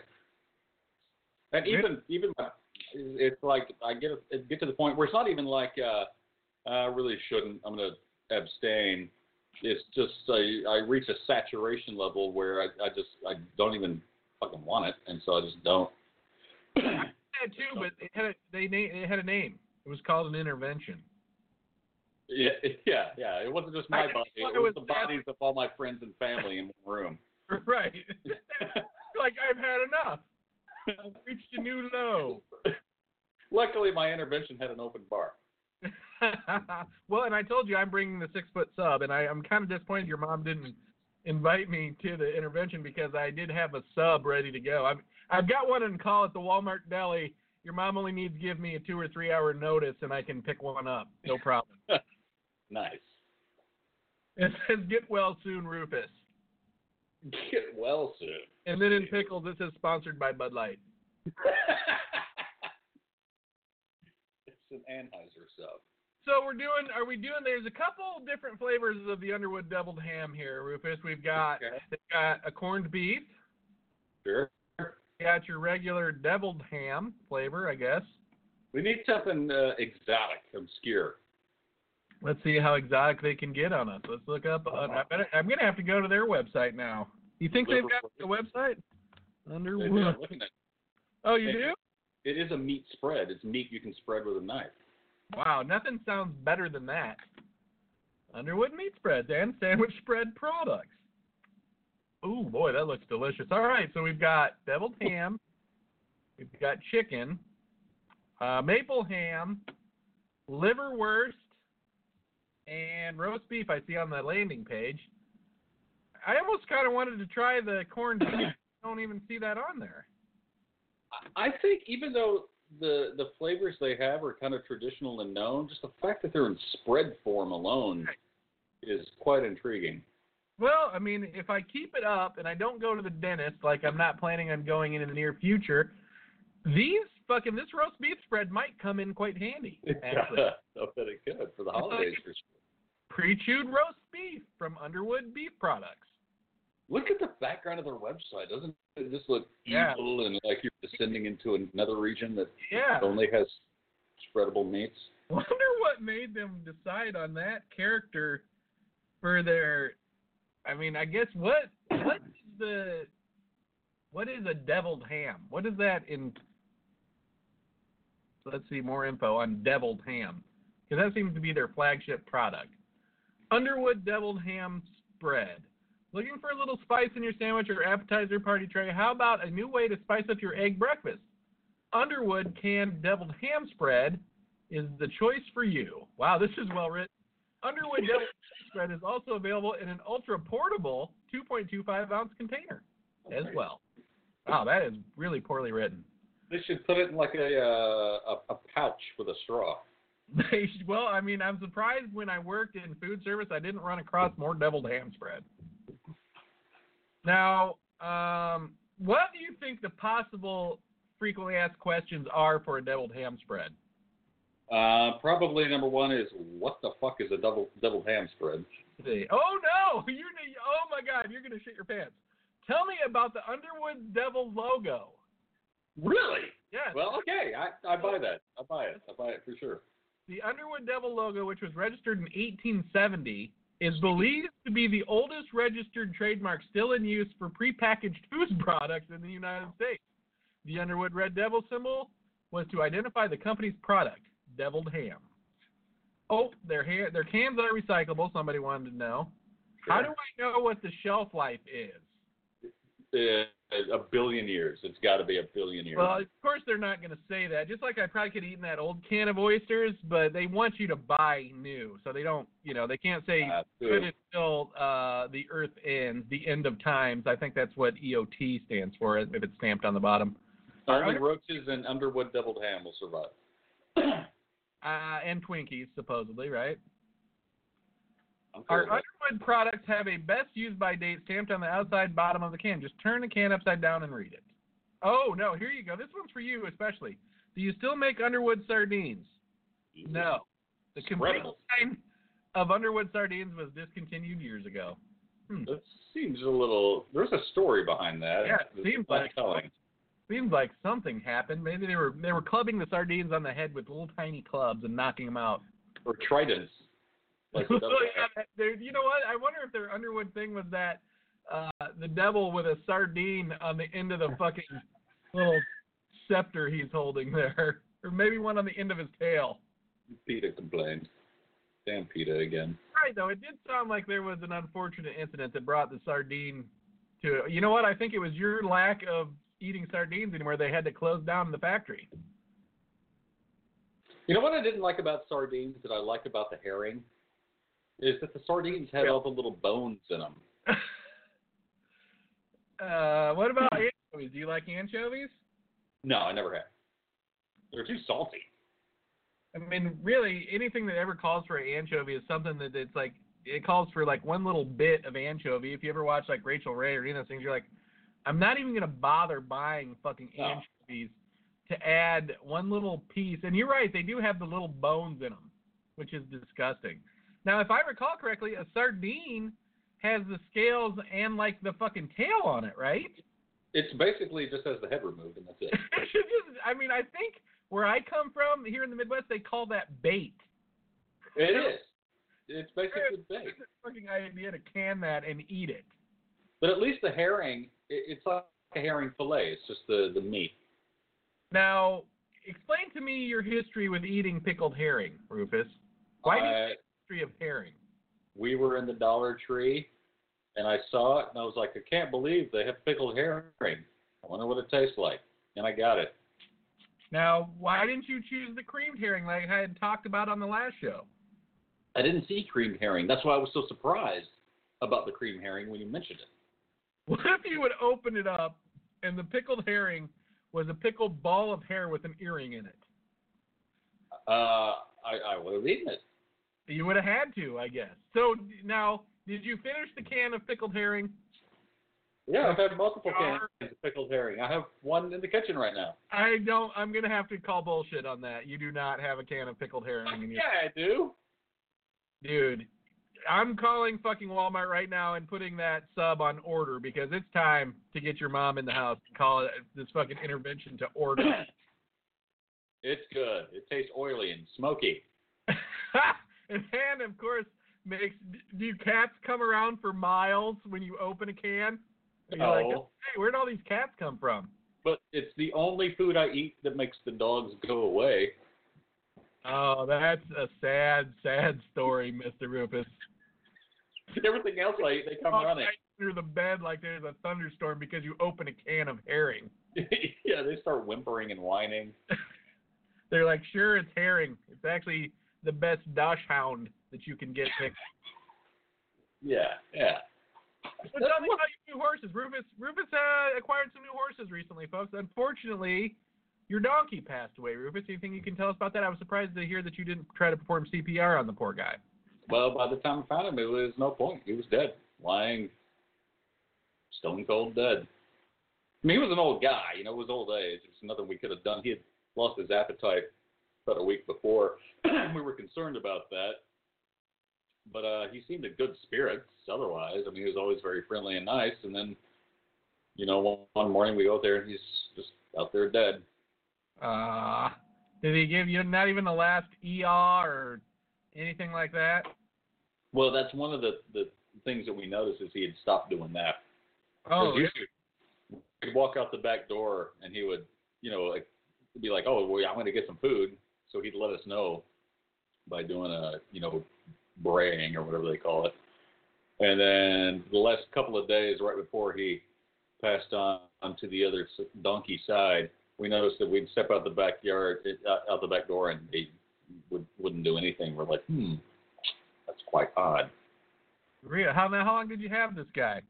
And even even my, it's like I get it get to the point where it's not even like uh, I really shouldn't. I'm gonna abstain. It's just I, I reach a saturation level where I, I just I don't even fucking want it, and so I just don't. Yeah, too, but it had a, they na- it had a name. It was called an intervention. Yeah, yeah, yeah. It wasn't just my I body; it was was the bodies of all my friends and family in one room. Right. like I've had enough. I've reached a new low. Luckily, my intervention had an open bar. well, and I told you I'm bringing the six foot sub, and I, I'm kind of disappointed your mom didn't invite me to the intervention because I did have a sub ready to go. I've I've got one in call at the Walmart deli. Your mom only needs to give me a two or three hour notice, and I can pick one up. No problem. Nice. it says "Get well soon, Rufus," Get well soon. and then in pickles this is "Sponsored by Bud Light." it's an Anheuser sub. So we're doing. Are we doing? There's a couple different flavors of the Underwood Deviled Ham here, Rufus. We've got Okay. they've got a corned beef. Sure. Got your regular deviled ham flavor, I guess. We need something uh, exotic, obscure. Let's see how exotic they can get on us. Let's look up. Uh, I better, I'm gonna have to go to their website now. You think they've got a website? Underwood. I'm looking at- Oh, you do? It is a meat spread. It's meat you can spread with a knife. Wow, nothing sounds better than that. Underwood meat spreads and sandwich spread products. Ooh, boy, that looks delicious. All right, so we've got deviled ham, we've got chicken, uh, maple ham, liverwurst, and roast beef. I see on the landing page. I almost kind of wanted to try the corn. I don't even see that on there. I I think even though the the flavors they have are kind of traditional and known, just the fact that they're in spread form alone is quite intriguing. Well, I mean, if I keep it up and I don't go to the dentist, like I'm not planning on going in in the near future, these fucking this roast beef spread might come in quite handy. Actually, I bet it could for the holidays. Sure. pre-chewed roast beef from Underwood Beef Products. Look at the background of their website. Doesn't it just look Yeah. evil and like you're descending into another region that Yeah. only has spreadable meats? Wonder what made them decide on that character for their. I mean, I guess what what is the what is a deviled ham? What is that in? Let's see more info on deviled ham because that seems to be their flagship product. Underwood deviled ham spread. Looking for a little spice in your sandwich or appetizer party tray? How about a new way to spice up your egg breakfast? Underwood canned deviled ham spread is the choice for you. Wow, this is well written. Underwood Devil Spread is also available in an ultra portable 2.25 ounce container as well. Wow, that is really poorly written. They should put it in like a uh, a, a pouch with a straw. They should- well, I mean, I'm surprised when I worked in food service, I didn't run across more deviled ham spread. Now, um, what do you think the possible frequently asked questions are for a deviled ham spread? Uh, probably number one is what the fuck is a double double ham spread? Oh no! You're gonna, oh my God! You're gonna shit your pants. Tell me about the Underwood Devil logo. Really? Yes. Well, okay, I, I buy that. I buy it. I buy it for sure. The Underwood Devil logo, which was registered in 1870, is believed to be the oldest registered trademark still in use for prepackaged food products in the United States. The Underwood Red Devil symbol was to identify the company's product, deviled ham. Oh, their ha- their cans are recyclable. Somebody wanted to know. How do I know what the shelf life is? Uh, a billion years. It's got to be a billion years. Well, of course they're not going to say that. Just like I probably could have eaten that old can of oysters, but they want you to buy new, so they don't. You know, they can't say Uh, good until uh, the earth ends, the end of times. I think that's what EOT stands for, if it's stamped on the bottom. Only roaches and Underwood deviled ham will survive. Uh, and Twinkies, supposedly, right? I'm Our. Underwood products have a best used by date stamped on the outside bottom of the can. Just turn the can upside down and read it. Oh, no, here you go. This one's for you especially. Do you still make Underwood sardines? No. The complete line of Underwood sardines was discontinued years ago. Hmm. That seems a little. There's a story behind that. Yeah, it seems like telling. Seems like something happened. Maybe they were they were clubbing the sardines on the head with little tiny clubs and knocking them out. Or tridents. Like the Yeah, there- you know what? I wonder if their Underwood thing was that uh, the devil with a sardine on the end of the fucking little scepter he's holding there, or maybe one on the end of his tail. PETA complained. Damn PETA again. Right though, it did sound like there was an unfortunate incident that brought the sardine to. You know what? I think it was your lack of eating sardines anymore. They had to close down the factory. You know what I didn't like about sardines that I like about the herring? Is that the sardines had all the little bones in them. uh, what about anchovies? Do you like anchovies? No, I never have. They're too salty. I mean, really, anything that ever calls for an anchovy is something that it's like it calls for like one little bit of anchovy. If you ever watch like Rachael Ray or any of those things, you're like, I'm not even gonna bother buying fucking No. anchovies to add one little piece. And you're right, they do have the little bones in them, which is disgusting. Now, if I recall correctly, a sardine has the scales and like the fucking tail on it, right? It's basically just has the head removed and that's it. Just, I mean, I think where I come from here in the Midwest, they call that bait. it is. It's basically bait. It's a fucking idea to can that and eat it. But at least the herring, it, it's like a herring fillet. It's just the, the meat. Now, explain to me your history with eating pickled herring, Rufus. Why do you history of herring? we were in the Dollar Tree, and I saw it, and I was like, I can't believe they have pickled herring. I wonder what it tastes like. And I got it. Now, why didn't you choose the creamed herring like I had talked about on the last show? I didn't see creamed herring. That's why I was so surprised about the creamed herring when you mentioned it. What if you would open it up and the pickled herring was a pickled ball of hair with an earring in it? Uh, I, I would have eaten it. You would have had to, I guess. So now, did you finish the can of pickled herring? Yeah, I've had multiple cans of pickled herring. I have one in the kitchen right now. I don't. I'm gonna have to call bullshit on that. You do not have a can of pickled herring in your Yeah, I do. dude. I'm calling fucking Walmart right now and putting that sub on order because it's time to get your mom in the house and call it this fucking intervention to order. It's good. It tastes oily and smoky. and then, of course, makes. Do cats come around for miles when you open a can? And You're like, hey, where'd all these cats come from? But it's the only food I eat that makes the dogs go away. Oh, that's a sad, sad story, Mr. Rufus. Everything else I eat, they come Oh, running. right Under the bed like there's a thunderstorm because you open a can of herring. yeah, they start whimpering and whining. They're like, sure, it's herring. It's actually the best dachshund that you can get picked. Yeah, yeah. But tell me about your new horses. Rufus Rufus uh, acquired some new horses recently, folks. Unfortunately, your donkey passed away. Rufus, anything you can tell us about that? I was surprised to hear that you didn't try to perform CPR on the poor guy. Well, by the time I found him, it was no point. He was dead, lying, stone cold dead. I mean, he was an old guy. You know, it was old age. There's nothing we could have done. He had lost his appetite about a week before. we were concerned about that. But uh, he seemed in good spirits otherwise. I mean, he was always very friendly and nice. And then, you know, one, one morning we go out there and he's just out there dead. Uh, did he give you not even the last ER or anything like that? Well, that's one of the, the things that we noticed is he had stopped doing that. Oh, usually he'd walk out the back door and he would, you know, like be like, "Oh, well, I'm going to get some food," so he'd let us know by doing a, you know, braying or whatever they call it. And then the last couple of days, right before he passed on to the other donkey side, we noticed that we'd step out the backyard, uh, out the back door, and he would wouldn't do anything. We're like, hmm, quite odd. Rhea, how how long did you have this guy?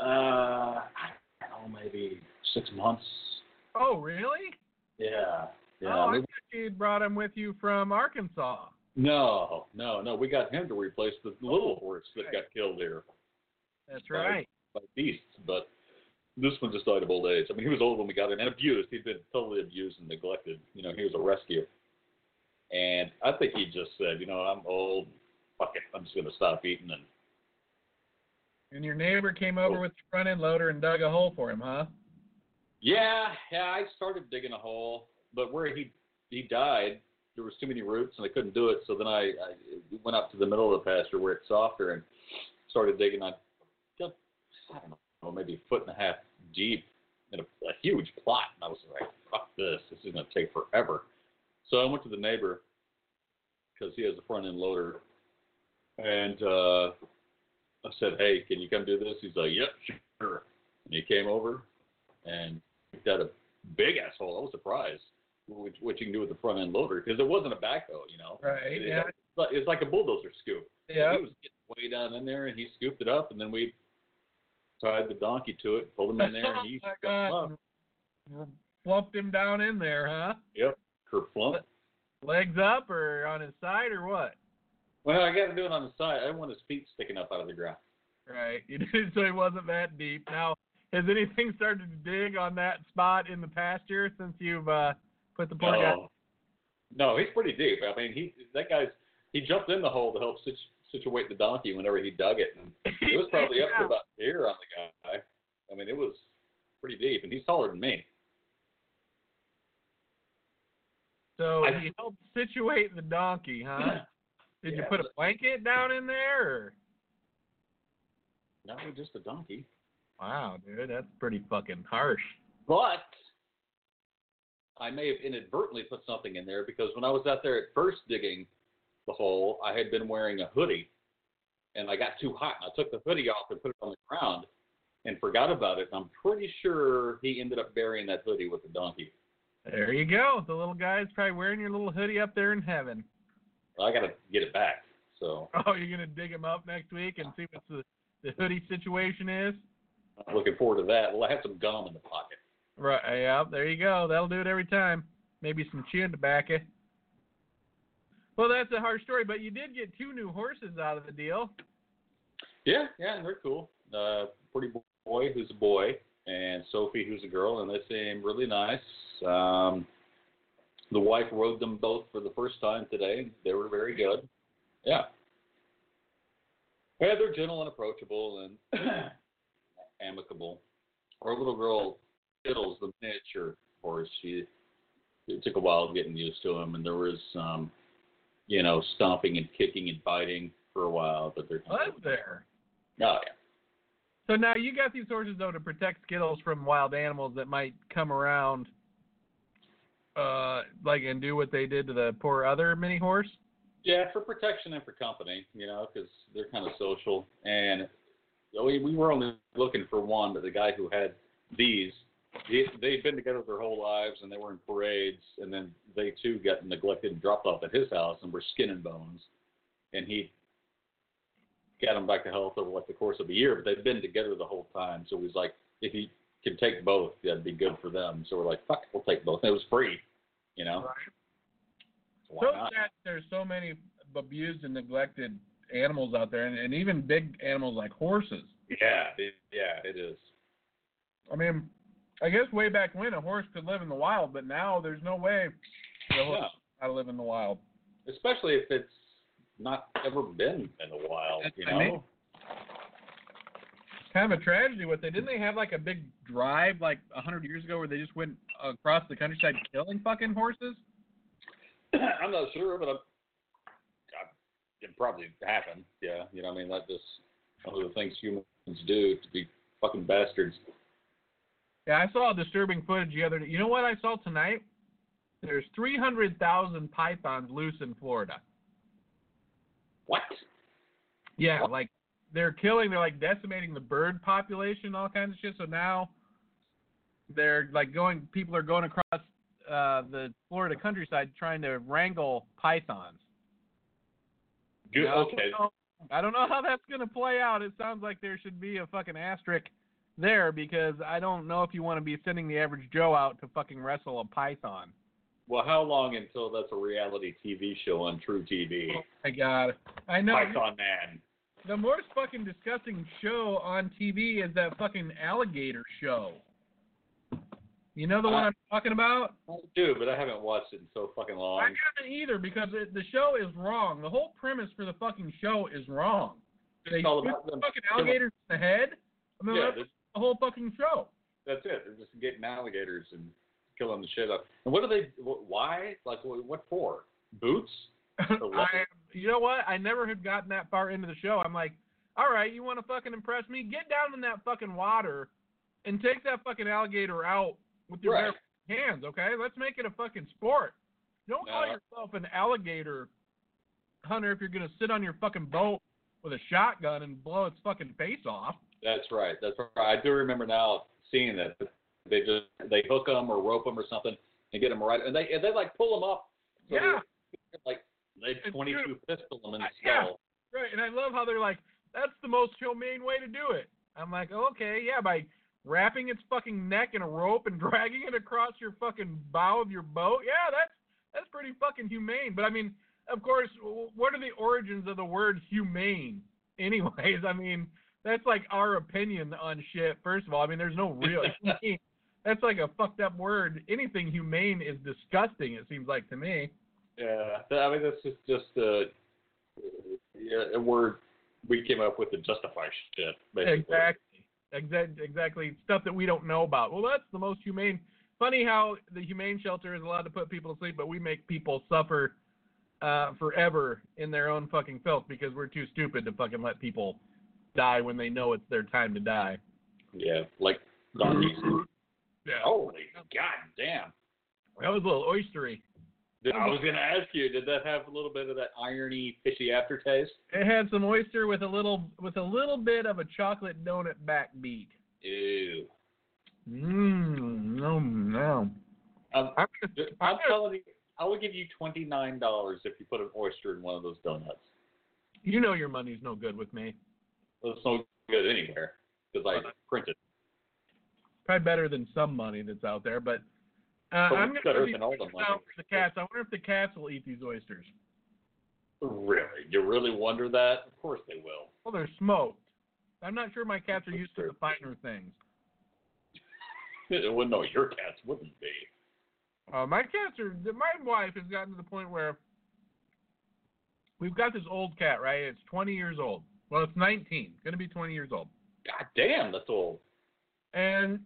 Uh, I don't know, maybe six months. Oh, really? Yeah. Yeah. oh, I thought you brought him with you from Arkansas. No, no, no. We got him to replace the little horse that got killed here That's Right. right. by beasts, but this one just died of old age. I mean, he was old when we got him and abused. He'd been totally abused and neglected. You know, he was a rescue. And I think he just said, you know, I'm old. Fuck it. I'm just going to stop eating. And And your neighbor came over with your front end loader and dug a hole for him, huh? yeah, yeah, I started digging a hole, but where he he died, there was too many roots and I couldn't do it. So then I, I went up to the middle of the pasture where it's softer and started digging. I I don't know, maybe a foot and a half deep in a, a huge plot. And I was like, fuck this. This is going to take forever. So I went to the neighbor because he has a front end loader. And uh, I said, hey, can you come do this? He's like, yep, sure. And he came over and picked out a big asshole. I was surprised which, what you can do with the front end loader because it wasn't a backhoe, you know. Right. It- Yeah. It's like, a bulldozer scoop. Yeah. He was getting way down in there and he scooped it up and then we tied the donkey to it, pulled him in there and he Oh, him up. Flumped him down in there, huh? Yep. Kerflump. Legs up or on his side or what? Well, I got to do it on the side. I didn't want his feet sticking up out of the ground. Right. You did so he wasn't that deep. Now, has anything started to dig on that spot in the pasture since you've uh, put the poor guy? No, no, he's pretty deep. I mean, he that guy's he jumped in the hole to help situ- situate the donkey whenever he dug it, and it was probably up to about here on the guy. I mean, it was pretty deep, and he's taller than me. So I- he helped situate the donkey, huh? Did you put a blanket down in there? Or? No, just a donkey. Wow, dude, that's pretty fucking harsh. But I may have inadvertently put something in there because when I was out there at first digging the hole, I had been wearing a hoodie, and I got too hot, and I took the hoodie off and put it on the ground, and forgot about it. And I'm pretty sure he ended up burying that hoodie with the donkey. There you go. The little guy's probably wearing your little hoodie up there in heaven. I got to get it back. So Oh, you're gonna dig him up next week and see what the the hoodie situation is. I'm looking forward to that. Well, I have some gum in the pocket. Right. Yeah. There you go. That'll do it every time. Maybe some chewing tobacco. Well, that's a hard story, but you did get two new horses out of the deal. Yeah, yeah, and they're cool. Uh, pretty boy who's a boy, and Sophie who's a girl, and they seem really nice. Um, the wife rode them both for the first time today. They were very good. Yeah. Yeah, they're gentle and approachable and amicable. Our little girl, Skittles, the miniature horse, she it took a while getting used to him, and there was um, you know, stomping and kicking and biting for a while, but they're Was there? Oh yeah. So now you got these horses though to protect Skittles from wild animals that might come around, uh, like and do what they did to the poor other mini horse. Yeah, for protection and for company, you know, because they're kind of social. And we, we were only looking for one, but the guy who had these They, they'd been together their whole lives, and they were in parades, and then they too got neglected and dropped off at his house, and were skin and bones. And he got them back to health over like the course of a year, but they'd been together the whole time. So he was like, if he can take both, that'd be good for them. So we're like, fuck, we'll take both. And it was free, you know. So why So not? sad there's so many abused and neglected animals out there, and, and even big animals like horses. Yeah, it, yeah, it is. I mean, I guess way back when a horse could live in the wild, but now there's no way a horse Yeah. to live in the wild. Especially if it's not ever been in the wild, That's you know. I mean. Kind of a tragedy. What they didn't they have like a big drive like a hundred years ago where they just went across the countryside killing fucking horses? I'm not sure, but I'm, I, it probably happened. Yeah, you know, what I mean, that just one of the things humans do to be fucking bastards. Yeah, I saw disturbing footage the other day. You know what I saw tonight? There's 300,000 pythons loose in Florida. What? Yeah, What? like they're killing, they're like decimating the bird population, all kinds of shit. So now they're like going, people are going across uh, the Florida countryside trying to wrangle pythons. Good. Now, Okay. I don't know- I don't know how that's going to play out. It sounds like there should be a fucking asterisk there because I don't know if you want to be sending the average Joe out to fucking wrestle a python. Well, how long until that's a reality TV show on truTV? I got it. I know. Python Man. The most fucking disgusting show on TV is that fucking alligator show. You know the one Uh, I'm talking about? I do, but I haven't watched it in so fucking long. I haven't either because it, the show is wrong. The whole premise for the fucking show is wrong. They It's all about the them. fucking alligators in the head. I mean, Yeah, that's the whole fucking show. that's it. They're just getting alligators and killing the shit up. And what are they? Why? Like, what for? Boots? I, you know what? I never had gotten that far into the show. I'm like, all right, you want to fucking impress me? Get down in that fucking water and take that fucking alligator out with your Right. bare hands, okay? Let's make it a fucking sport. Don't call No. yourself an alligator hunter if you're gonna sit on your fucking boat with a shotgun and blow its fucking face off. That's right. That's right. I do remember now seeing that. They just they hook them or rope them or something and get them right, and they and they like pull them up. So Yeah. Like they 22 pistol them in the Uh, yeah. skull. Right, and I love how they're like, that's the most humane way to do it. I'm like, okay, yeah, by wrapping its fucking neck in a rope and dragging it across your fucking bow of your boat. Yeah, that's that's pretty fucking humane. But I mean, of course, what are the origins of the word humane? Anyways, I mean, that's like our opinion on shit. First of all, I mean, there's no real. That's like a fucked up word. Anything humane is disgusting. It seems like to me. Yeah, I mean that's just just uh, yeah, a word we came up with to justify shit. Basically. Exactly. Exactly. Exactly. Stuff that we don't know about. Well, that's the most humane. Funny how the humane shelter is allowed to put people to sleep, but we make people suffer uh, forever in their own fucking filth because we're too stupid to fucking let people die when they know it's their time to die. Yeah, like. Yeah. Holy god damn! That was a little oystery. Did- I was gonna ask you, did that have a little bit of that irony, fishy aftertaste? It had some oyster with a little with a little bit of a chocolate donut backbeat. Ew. Mmm. No, no. Um, I'm I'm telling you, I will give you twenty nine dollars if you put an oyster in one of those donuts. You know your money's no good with me. It's no good anywhere because I printed. probably better than some money that's out there. But uh, I'm going to than all the money. out for the cats. I wonder if the cats will eat these oysters. Really? You really wonder that? Of course they will. Well, they're smoked. I'm not sure my cats are used to the finer things. well, no, your cats wouldn't be. Uh, my cats are. My wife has gotten to the point where we've got this old cat. Right? It's 20 years old. Well, it's 19. It's going to be 20 years old. God damn, that's old. and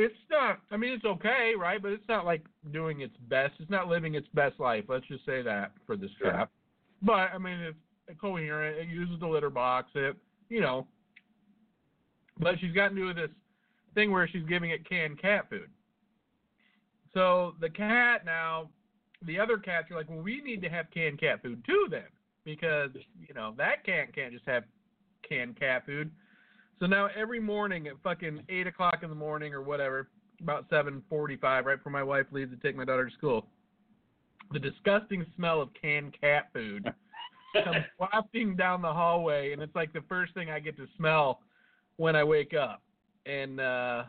it's not i mean it's okay right? But it's not like doing its best. It's not living its best life let's just say that for this Sure. cat but i mean it's coherent. It uses the litter box. It you know. But she's gotten to this thing where she's giving it canned cat food. So the cat now the other cats are like well we need to have canned cat food too then because you know that cat can't just have canned cat food so now every morning at fucking eight o'clock in the morning or whatever, about 7:45, right before my wife leaves to take my daughter to school. The disgusting smell of canned cat food comes wafting down the hallway, and it's like the first thing I get to smell when I wake up. And uh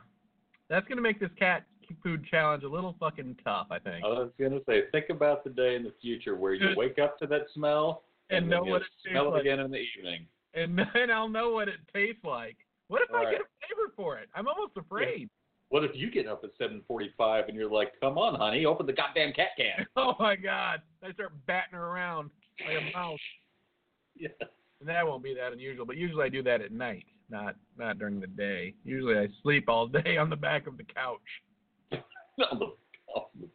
that's gonna make this cat food challenge a little fucking tough, I think. I was gonna say, think about the day in the future where you wake up to that smell And then know you what it smell it like. again in the evening. And then I'll know what it tastes like. What if I Right. get a flavor for it? I'm almost afraid. What if you get up at 7:45 and you're like, "Come on, honey, open the goddamn cat can." Oh my god! I start batting her around like a mouse, yeah. and that won't be that unusual. But usually I do that at night, not not during the day. Usually I sleep all day on the back of the couch. on the, on the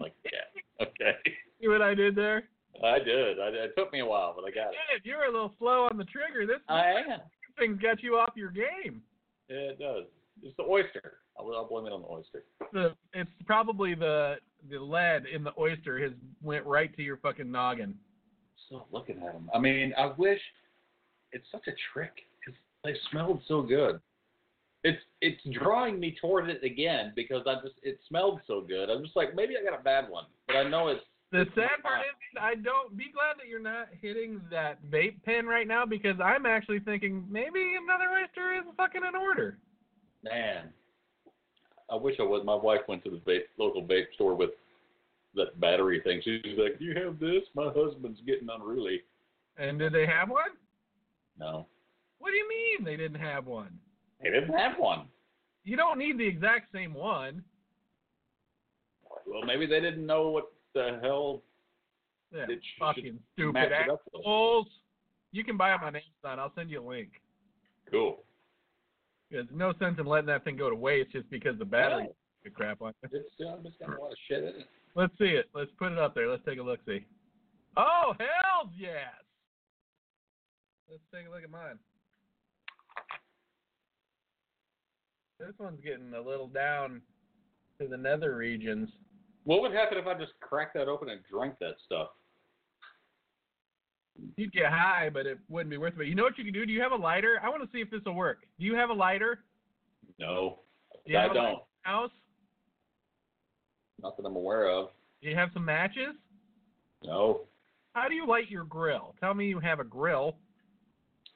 like cat. Okay. See what I did there? I did. I, it took me a while, but I got it. Shit, you're a little slow on the trigger. This I am. thing got you off your game. Yeah, it does. It's the oyster. I'll, I'll blame it on the oyster. The it's probably the the lead in the oyster has went right to your fucking noggin. Still looking at them. I mean, I wish it's such a trick because they smelled so good. It's it's drawing me toward it again because I just it smelled so good. I'm just like maybe I got a bad one, but I know it's The sad part is, I don't be glad that you're not hitting that vape pen right now because I'm actually thinking maybe another oyster is fucking in order. man. I wish I was. My wife went to the vape, local vape store with that battery thing. She's like, "Do you have this? My husband's getting unruly." And did they have one? No, What do you mean they didn't have one? they didn't have one. You don't need the exact same one. Well, maybe they didn't know what the hell Yeah, It fucking stupid it assholes. You can buy them on Amazon. I'll send you a link. Cool. There's no sense in letting that thing go to waste just because the battery No. the crap on it. It's, uh, it's got a lot of shit in it. Let's see it. Let's put it up there. Let's take a look. See. Oh hell yes! Let's take a look at mine. This one's getting a little down to the nether regions. What would happen if I just cracked that open and drank that stuff? You'd get high, but it wouldn't be worth it. But you know what you can do? Do you have a lighter? I want to see if this will work. Do you have a lighter? No, Do you I have don't. house? Not that I'm aware of. Do you have some matches? No, How do you light your grill? Tell me you have a grill.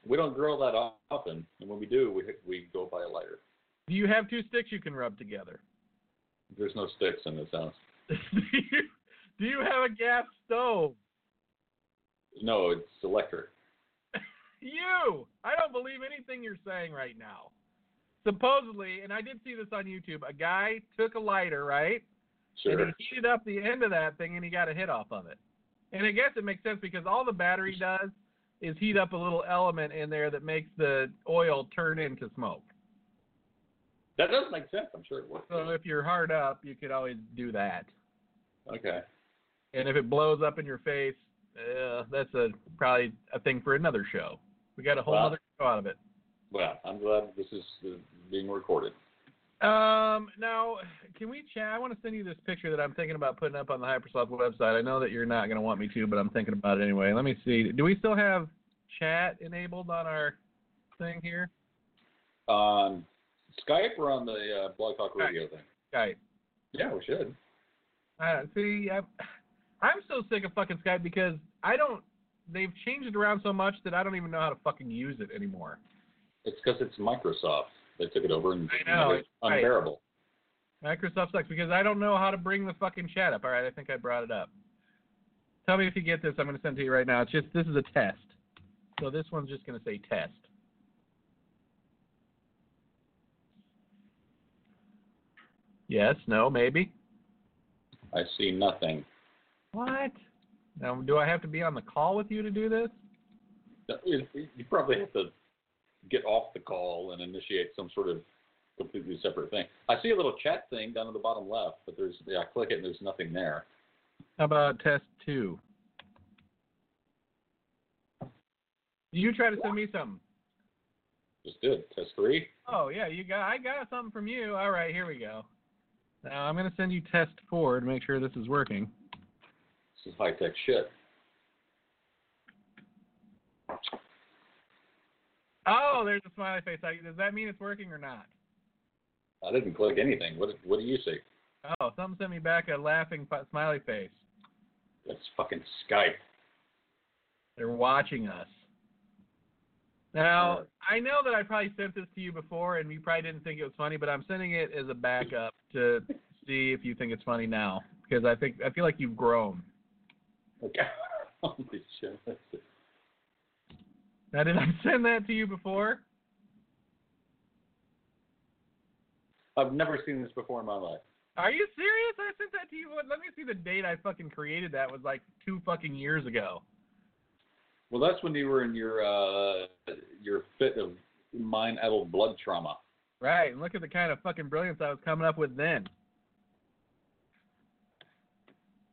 we don't grill that often, and when we do, we we go buy a lighter. Do you have two sticks you can rub together? There's no sticks in this house. do, you, do you have a gas stove? No, it's electric. You! I don't believe anything you're saying right now. Supposedly, and I did see this on YouTube, a guy took a lighter, right? Sure. And he heated up the end of that thing and he got a hit off of it. And I guess it makes sense because all the battery does is heat up a little element in there that makes the oil turn into smoke. That does make sense. I'm sure it works. So if you're hard up, you could always do that. Okay. And if it blows up in your face, uh, that's a probably a thing for another show. We got a whole Wow. other show out of it. Well, I'm glad this is uh, being recorded. Um, now, can we chat? I want to send you this picture that I'm thinking about putting up on the Hypersloth website. I know that you're not going to want me to, but I'm thinking about it anyway. Let me see. Do we still have chat enabled on our thing here? On Skype or on the uh, Blog Talk Radio thing? Skype. Yeah, we should. Uh, see, I'm, I'm so sick of fucking Skype because I don't. They've changed it around so much that I don't even know how to fucking use it anymore. It's because it's Microsoft. They took it over and I know, it's right. unbearable. Microsoft sucks because I don't know how to bring the fucking chat up. All right, I think I brought it up. Tell me if you get this. I'm going to send it to you right now. It's just this is a test. So this one's just going to say test. Yes, no, maybe. I see nothing. What? Now, do I have to be on the call with you to do this? You you probably have to get off the call and initiate some sort of completely separate thing. I see a little chat thing down at the bottom left, but there's yeah, I click it and there's nothing there. How about test two? You try to send me something. Just did test three. Oh yeah, you got. I got something from you. All right, here we go. Now I'm gonna send you test four to make sure this is working. This is high tech shit. Oh, there's a smiley face. Does that mean it's working or not? Uh, I didn't click anything. What What do you see? Oh, something sent me back a laughing smiley face. That's fucking Skype. They're watching us. Now, I know that I probably sent this to you before, and you probably didn't think it was funny, but I'm sending it as a backup to see if you think it's funny now, because I think I feel like you've grown. Okay. Holy shit. Now, did I send that to you before? I've never seen this before in my life. Are you serious? I sent that to you. What- Let me see the date I fucking created that was like two fucking years ago. Well, that's when you were in your uh your fit of mind-addled blood trauma. Right, and look at the kind of fucking brilliance I was coming up with then.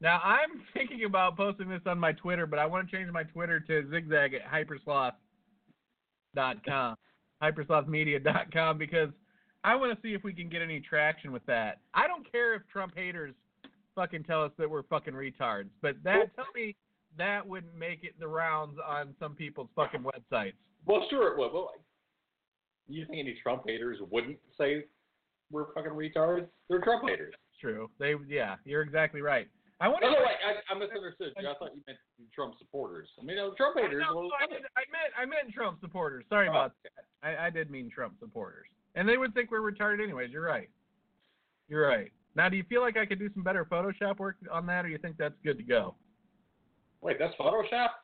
Now I'm thinking about posting this on my Twitter, but I want to change my Twitter to zigzag at hypersloth.com, hyperslothmedia.com, because I want to see if we can get any traction with that. I don't care if Trump haters fucking tell us that we're fucking retards, but that tell me that wouldn't make it the rounds on some people's fucking websites. Well, sure it would. Well, you think any Trump haters wouldn't say we're fucking retards? They're Trump haters. True. They yeah, you're exactly right. I want No, no, wait, I, I misunderstood you. I thought you meant Trump supporters. I mean, no, Trump haters. No, well, I, meant, I meant I meant Trump supporters. Sorry Oh, about that. I, I did mean Trump supporters, and they would think we're retarded anyways. You're right. You're right. Now, do you feel like I could do some better Photoshop work on that, or you think that's good to go? Wait, that's Photoshop?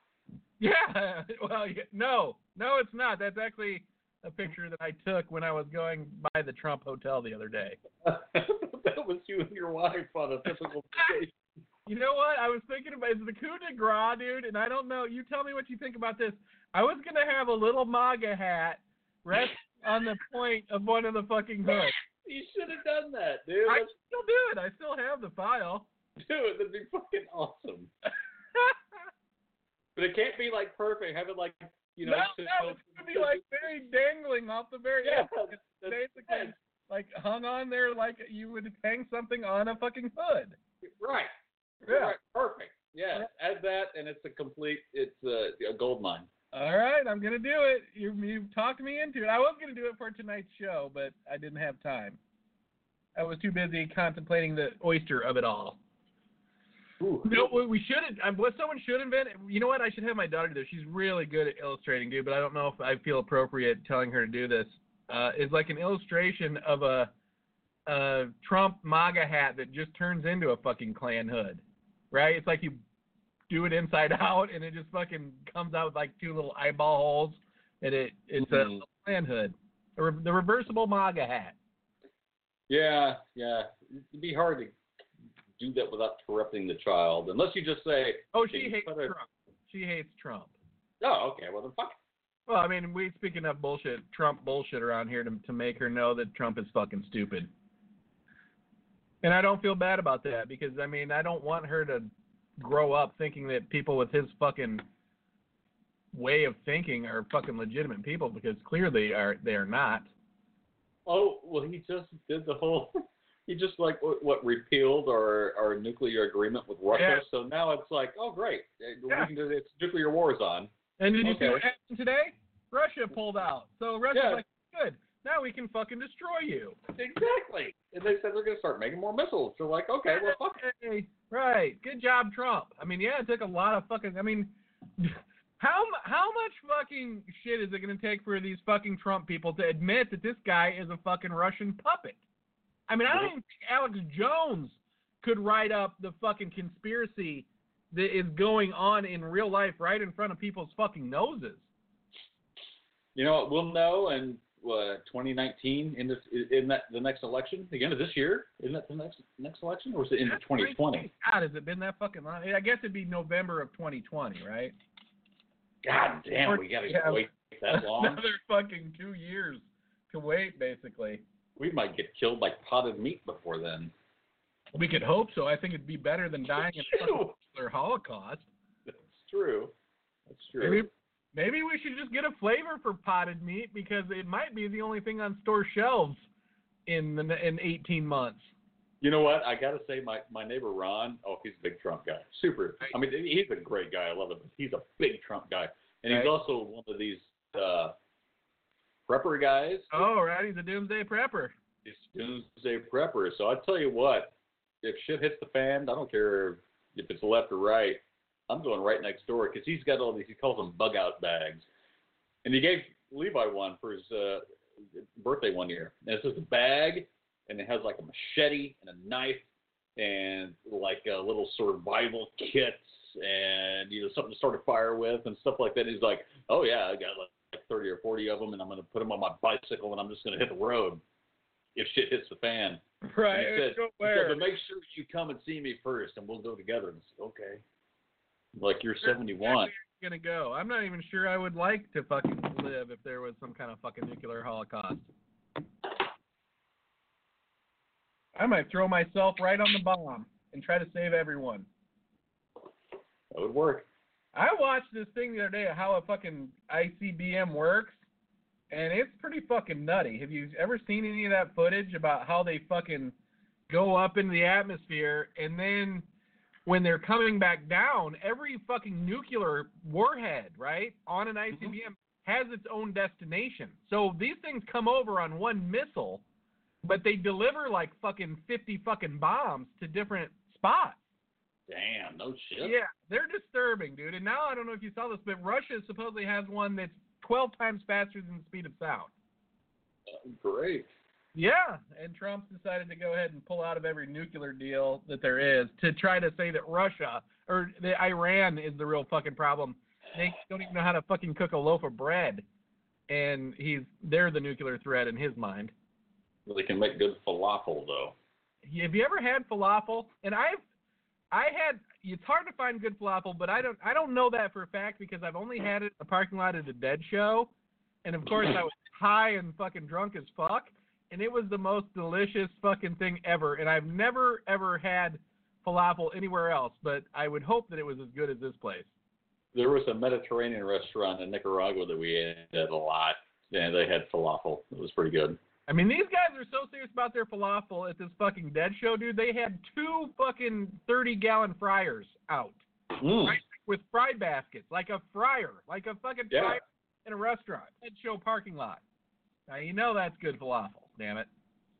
Yeah. Well, no, no, it's not. That's actually a picture that I took when I was going by the Trump Hotel the other day. that was you and your wife on a typical vacation. You know what? I was thinking about it's the coup de grace, dude, and I don't know. You tell me what you think about this. I was gonna have a little MAGA hat rest on the point of one of the fucking hoods. You should have done that, dude. I still do it. I still have the file. do it. That'd be fucking awesome. But it can't be like perfect. Have it like you know. no, to- no, it's gonna be like very dangling off the very Yeah, end. Basically like hung on there like you would hang something on a fucking hood. right. Yeah. Right. Perfect. Yeah. Add that, and it's a complete. It's a, a gold mine. All right, I'm gonna do it. You you talked me into it. I was gonna do it for tonight's show, but I didn't have time. I was too busy contemplating the oyster of it all. Ooh. You know what we should have? What someone should invent? You know what? I should have my daughter do. this. She's really good at illustrating, dude. But I don't know if I feel appropriate telling her to do this. Uh, is like an illustration of a, a Trump MAGA hat that just turns into a fucking Klan hood, right? It's like you do it inside out, and it just fucking comes out with like two little eyeball holes, and it it's a Mhm. little Klan hood, the reversible MAGA hat. Yeah. Yeah. It'd be hard to do that without corrupting the child, unless you just say, Oh, she hates Trump. She hates Trump. "Oh, okay. Well, then fuck." Well, I mean, we speak enough bullshit, Trump bullshit around here to to make her know that Trump is fucking stupid. And I don't feel bad about that because I mean, I don't want her to grow up thinking that people with his fucking way of thinking are fucking legitimate people because clearly are they are not. Oh, well, he just did the whole. He just like what, what repealed our our nuclear agreement with Russia. Yeah. So now it's like, oh great, Uh, Yeah. we can do it's nuclear war on. And did you see what happened today? Russia pulled out. So Russia's Yeah. like, good. Now we can fucking destroy you. Exactly. And they said they're gonna start making more missiles. So like, okay, well, fuck. it. Right. Good job, Trump. I mean, yeah, it took a lot of fucking. I mean, how how much fucking shit is it going to take for these fucking Trump people to admit that this guy is a fucking Russian puppet? I mean, I don't even think Alex Jones could write up the fucking conspiracy that is going on in real life right in front of people's fucking noses. You know what? We'll know in uh, 2019 in this in that the next election the end of this year. Isn't that the next next election, or is it in 2020? God, has it been that fucking long? I guess it'd be November of 2020, right? God damn, we gotta Yeah. wait that long. Another fucking two years to wait, basically. We might get killed by potted meat before then. We could hope so. I think it'd be better than dying in a fucking Ew. nuclear holocaust. That's true. That's true. Maybe, maybe we should just get a flavor for potted meat because it might be the only thing on store shelves in the, in 18 months. You know what? I gotta say, my my neighbor Ron. Oh, he's a big Trump guy. Super. I mean, he's a great guy. I love him. He's a big Trump guy, and he's Right. also one of these uh, prepper guys. Oh, right. He's a doomsday prepper. He's doomsday prepper. So I tell you what, if shit hits the fan, I don't care if it's left or right. I'm going right next door because he's got all these. He calls them bug out bags, and he gave Levi one for his uh, birthday one year. And it's just a bag, and it has like a machete and a knife and like a little survival kits and you know something to start a fire with and stuff like that. And he's like, oh yeah, I got like, like 30 or 40 of them, and I'm going to put them on my bicycle, and I'm just going to hit the road if shit hits the fan. Right. And he said, where? said, but make sure you come and see me first, and we'll go together. And I said, okay. Like you're 71. gonna go. I'm not even sure I would like to fucking live if there was some kind of fucking nuclear holocaust. I might throw myself right on the bomb and try to save everyone. That would work. I watched this thing the other day of how a fucking ICBM works, and it's pretty fucking nutty. Have you ever seen any of that footage about how they fucking go up into the atmosphere and then when they're coming back down, every fucking nuclear warhead, right, on an mm-hmm. ICBM has its own destination. So these things come over on one missile, but they deliver like fucking 50 fucking bombs to different spots. Damn, no shit. Yeah, they're disturbing, dude. And now I don't know if you saw this, but Russia supposedly has one that's 12 times faster than the speed of sound. Oh, great. Yeah, and Trump's decided to go ahead and pull out of every nuclear deal that there is to try to say that Russia or that Iran is the real fucking problem. They don't even know how to fucking cook a loaf of bread, and he's they're the nuclear threat in his mind. Well, they can make good falafel though. Have you ever had falafel? And I've I had it's hard to find good falafel, but I don't I don't know that for a fact because I've only had it in the parking lot at a dead show. And of course I was high and fucking drunk as fuck. And it was the most delicious fucking thing ever. And I've never ever had falafel anywhere else, but I would hope that it was as good as this place. There was a Mediterranean restaurant in Nicaragua that we ate at a lot, and they had falafel. It was pretty good. I mean, these guys are so serious about their falafel at this fucking dead show, dude. They had two fucking 30 gallon fryers out Mm. Right. with fry baskets, like a fryer, like a fucking Yeah. fryer in a restaurant, dead show parking lot. Now, you know that's good falafel, damn it.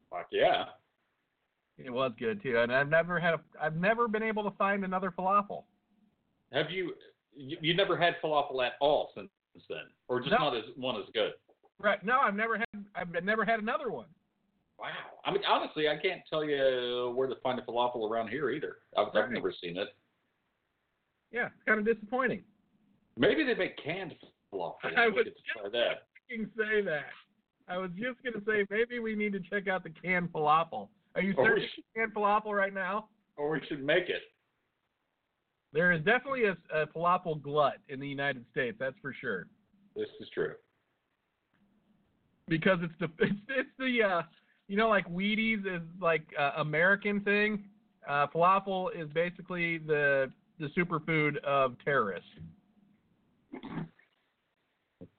Fuck yeah. It was good too, and I've never had a, I've never been able to find another falafel. Have you, you you never had falafel at all since then, or just No. not as one as good? Right? No, I've never had I've never had another one. Wow. I mean, honestly, I can't tell you where to find a falafel around here either. I've, I've never seen it. Yeah, it's kind of disappointing. Maybe they make canned falafel. I get to try that. say that. I was just gonna say maybe we need to check out the canned falafel. Are you Or searching should- canned falafel right now? Or we should make it. There is definitely a, a falafel glut in the United States. That's for sure. This is true. Because it's the it's, it's the uh, you know like Wheaties is like uh, American thing. Uh, falafel is basically the the superfood of terrorists.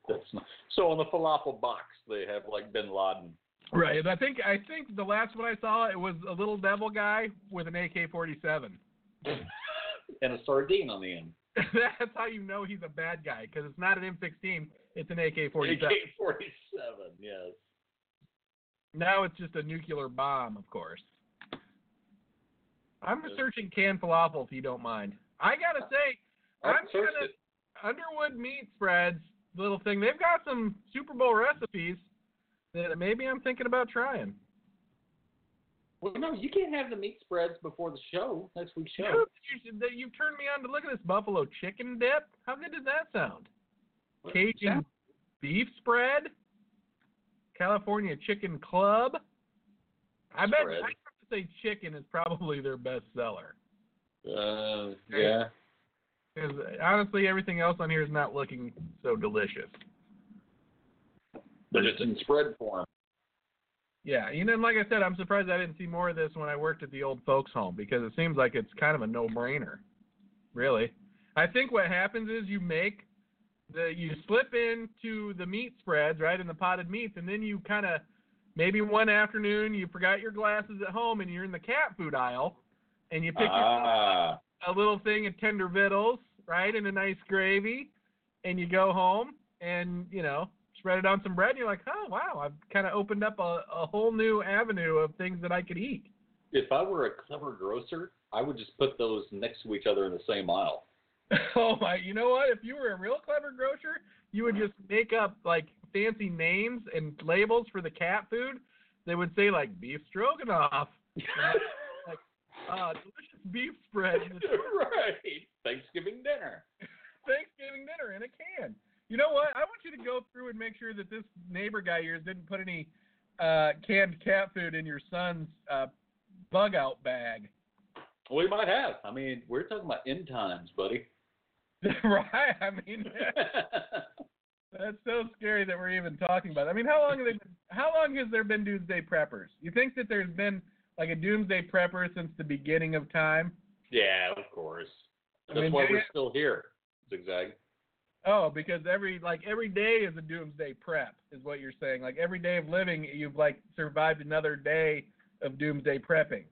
That's not, so on the falafel box they have like Bin Laden. Right. I think I think the last one I saw it was a little devil guy with an AK-47. and a sardine on the end. That's how you know he's a bad guy because it's not an M16, it's an AK-47. AK-47, yes. Now it's just a nuclear bomb, of course. I'm Yeah. researching canned falafel if you don't mind. I gotta say, I'm gonna. Underwood Meat Spreads little thing. They've got some Super Bowl recipes that maybe I'm thinking about trying. Well, no, you can't have the meat spreads before the show, next week's show. You, that you turned me on to look at this buffalo chicken dip. How good does that sound? Cajun beef spread, California chicken club. I bet Spread. I have to say chicken is probably their best seller. Uh, yeah. Because honestly, everything else on here is not looking so delicious. But it's in spread form. Yeah, you know, like I said, I'm surprised I didn't see more of this when I worked at the old folks' home because it seems like it's kind of a no-brainer. Really, I think what happens is you make the you slip into the meat spreads right in the potted meats, and then you kind of maybe one afternoon you forgot your glasses at home and you're in the cat food aisle, and you pick Ah, a little thing of Tender Vittles, right, and a nice gravy, and you go home and you know spread it on some bread, and you're like, oh wow, I've kind of opened up a, a whole new avenue of things that I could eat. If I were a clever grocer, I would just put those next to each other in the same aisle. Oh my! You know what? If you were a real clever grocer, you would just make up like fancy names and labels for the cat food. They would say like beef stroganoff, like uh, delicious beef spread, right. Thanksgiving dinner. Thanksgiving dinner in a can. You know what? I want you to go through and make sure that this neighbor guy of yours didn't put any uh, canned cat food in your son's uh, bug out bag. We might have. I mean, we're talking about end times, buddy. right? I mean, that's so scary that we're even talking about. it. I mean, how long have they been, how long has there been doomsday preppers? You think that there's been like a doomsday prepper since the beginning of time? yeah, of course. I That's mean, why we're still here. Zigzag. Oh, because every like every day is a doomsday prep, is what you're saying. Like every day of living, you've like survived another day of doomsday prepping.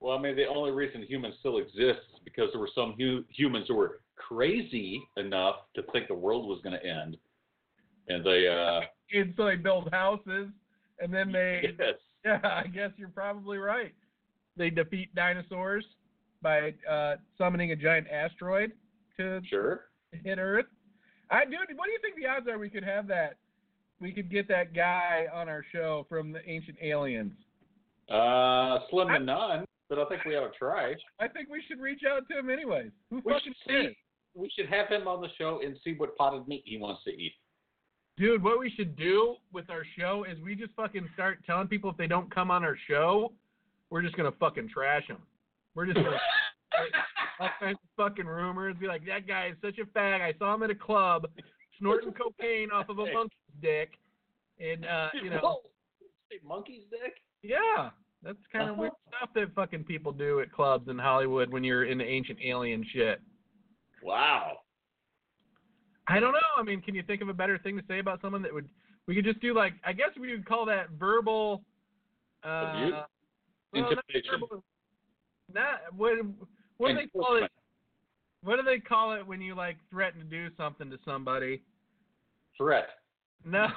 Well, I mean, the only reason humans still exist is because there were some hu- humans who were crazy enough to think the world was going to end, and they, uh, And so they build houses, and then they yes, Yeah, I guess you're probably right. They defeat dinosaurs by uh, summoning a giant asteroid to sure. hit Earth. I dude, what do you think the odds are we could have that? We could get that guy on our show from the ancient aliens. Uh, slim to none, but I think we ought to try. I think we should reach out to him anyways. Who We fucking should see. We should have him on the show and see what potted meat he wants to eat. Dude, what we should do with our show is we just fucking start telling people if they don't come on our show, we're just gonna fucking trash them. We're just gonna all kinds of fucking rumors. Be like, that guy is such a fag. I saw him at a club snorting cocaine off of a monkey's dick, and uh, you know, monkey's dick? yeah, that's kind of weird stuff that fucking people do at clubs in Hollywood when you're into ancient alien shit. Wow. I don't know. I mean, can you think of a better thing to say about someone that would? We could just do like I guess we would call that verbal. Uh, well, not verbal- Not what? What do they call it? What do they call it when you like threaten to do something to somebody? Threat. No,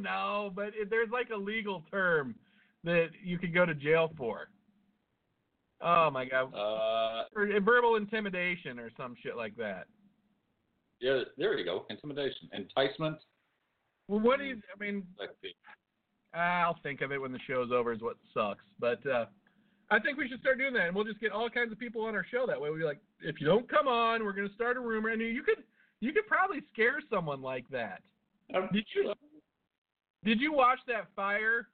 no, but it, there's like a legal term that you could go to jail for. Oh my god, Uh, or verbal intimidation or some shit like that. yeah, there you go. Intimidation. Enticement. Well, what do you? I mean, I'll think of it when the show's over. Is what sucks, but uh, I think we should start doing that, and we'll just get all kinds of people on our show. That way, we'll be like, if you don't come on, we're going to start a rumor, and you could you could probably scare someone like that. Did you did you watch that Fyre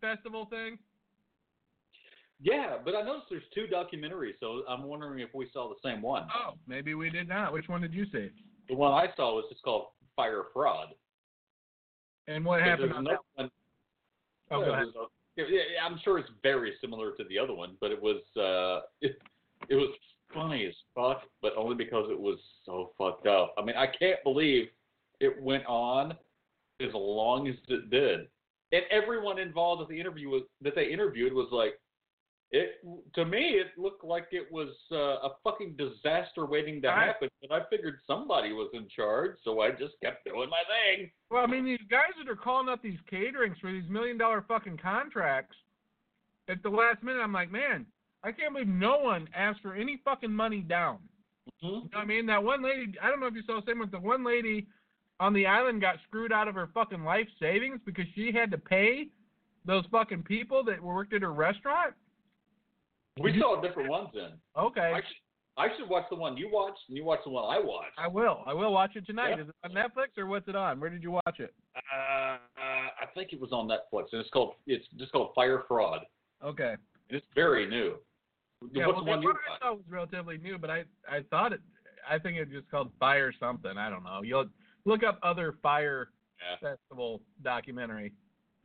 festival thing? Yeah, but I noticed there's two documentaries, so I'm wondering if we saw the same one. Oh, maybe we did not. Which one did you see? The one I saw was just called Fyre Fraud. And what happened on that? one- Oh, yeah, go ahead. a- yeah, yeah, I'm sure it's very similar to the other one, but it was uh, it, it was funny as fuck, but only because it was so fucked up. I mean, I can't believe it went on as long as it did, and everyone involved with the interview was that they interviewed was like, it to me it looked like it was uh, a fucking disaster waiting to I- happen, but I figured somebody was in charge, so I just kept doing my thing. Well, I mean, these guys that are calling up these caterings for these million dollar fucking contracts at the last minute, I'm like, man, I can't believe no one asked for any fucking money down. Mhm. You know what I mean? That one lady, I don't know if you saw the same one, the one lady on the island got screwed out of her fucking life savings because she had to pay those fucking people that worked at her restaurant. We saw different ones then. Okay. I should, I should watch the one you watched, and you watch the one I watched. I will. I will watch it tonight. Is it on Netflix or what's it on? Where did you watch it? Uh, uh, I think it was on Netflix, and it's called it's just called Fyre Fraud. Okay. And it's very new. Yeah, What's well, the one you one I watched? thought was relatively new, but I I thought it. I think it just called Fyre something. I don't know. You'll look up other Fyre Yeah. Festival documentary.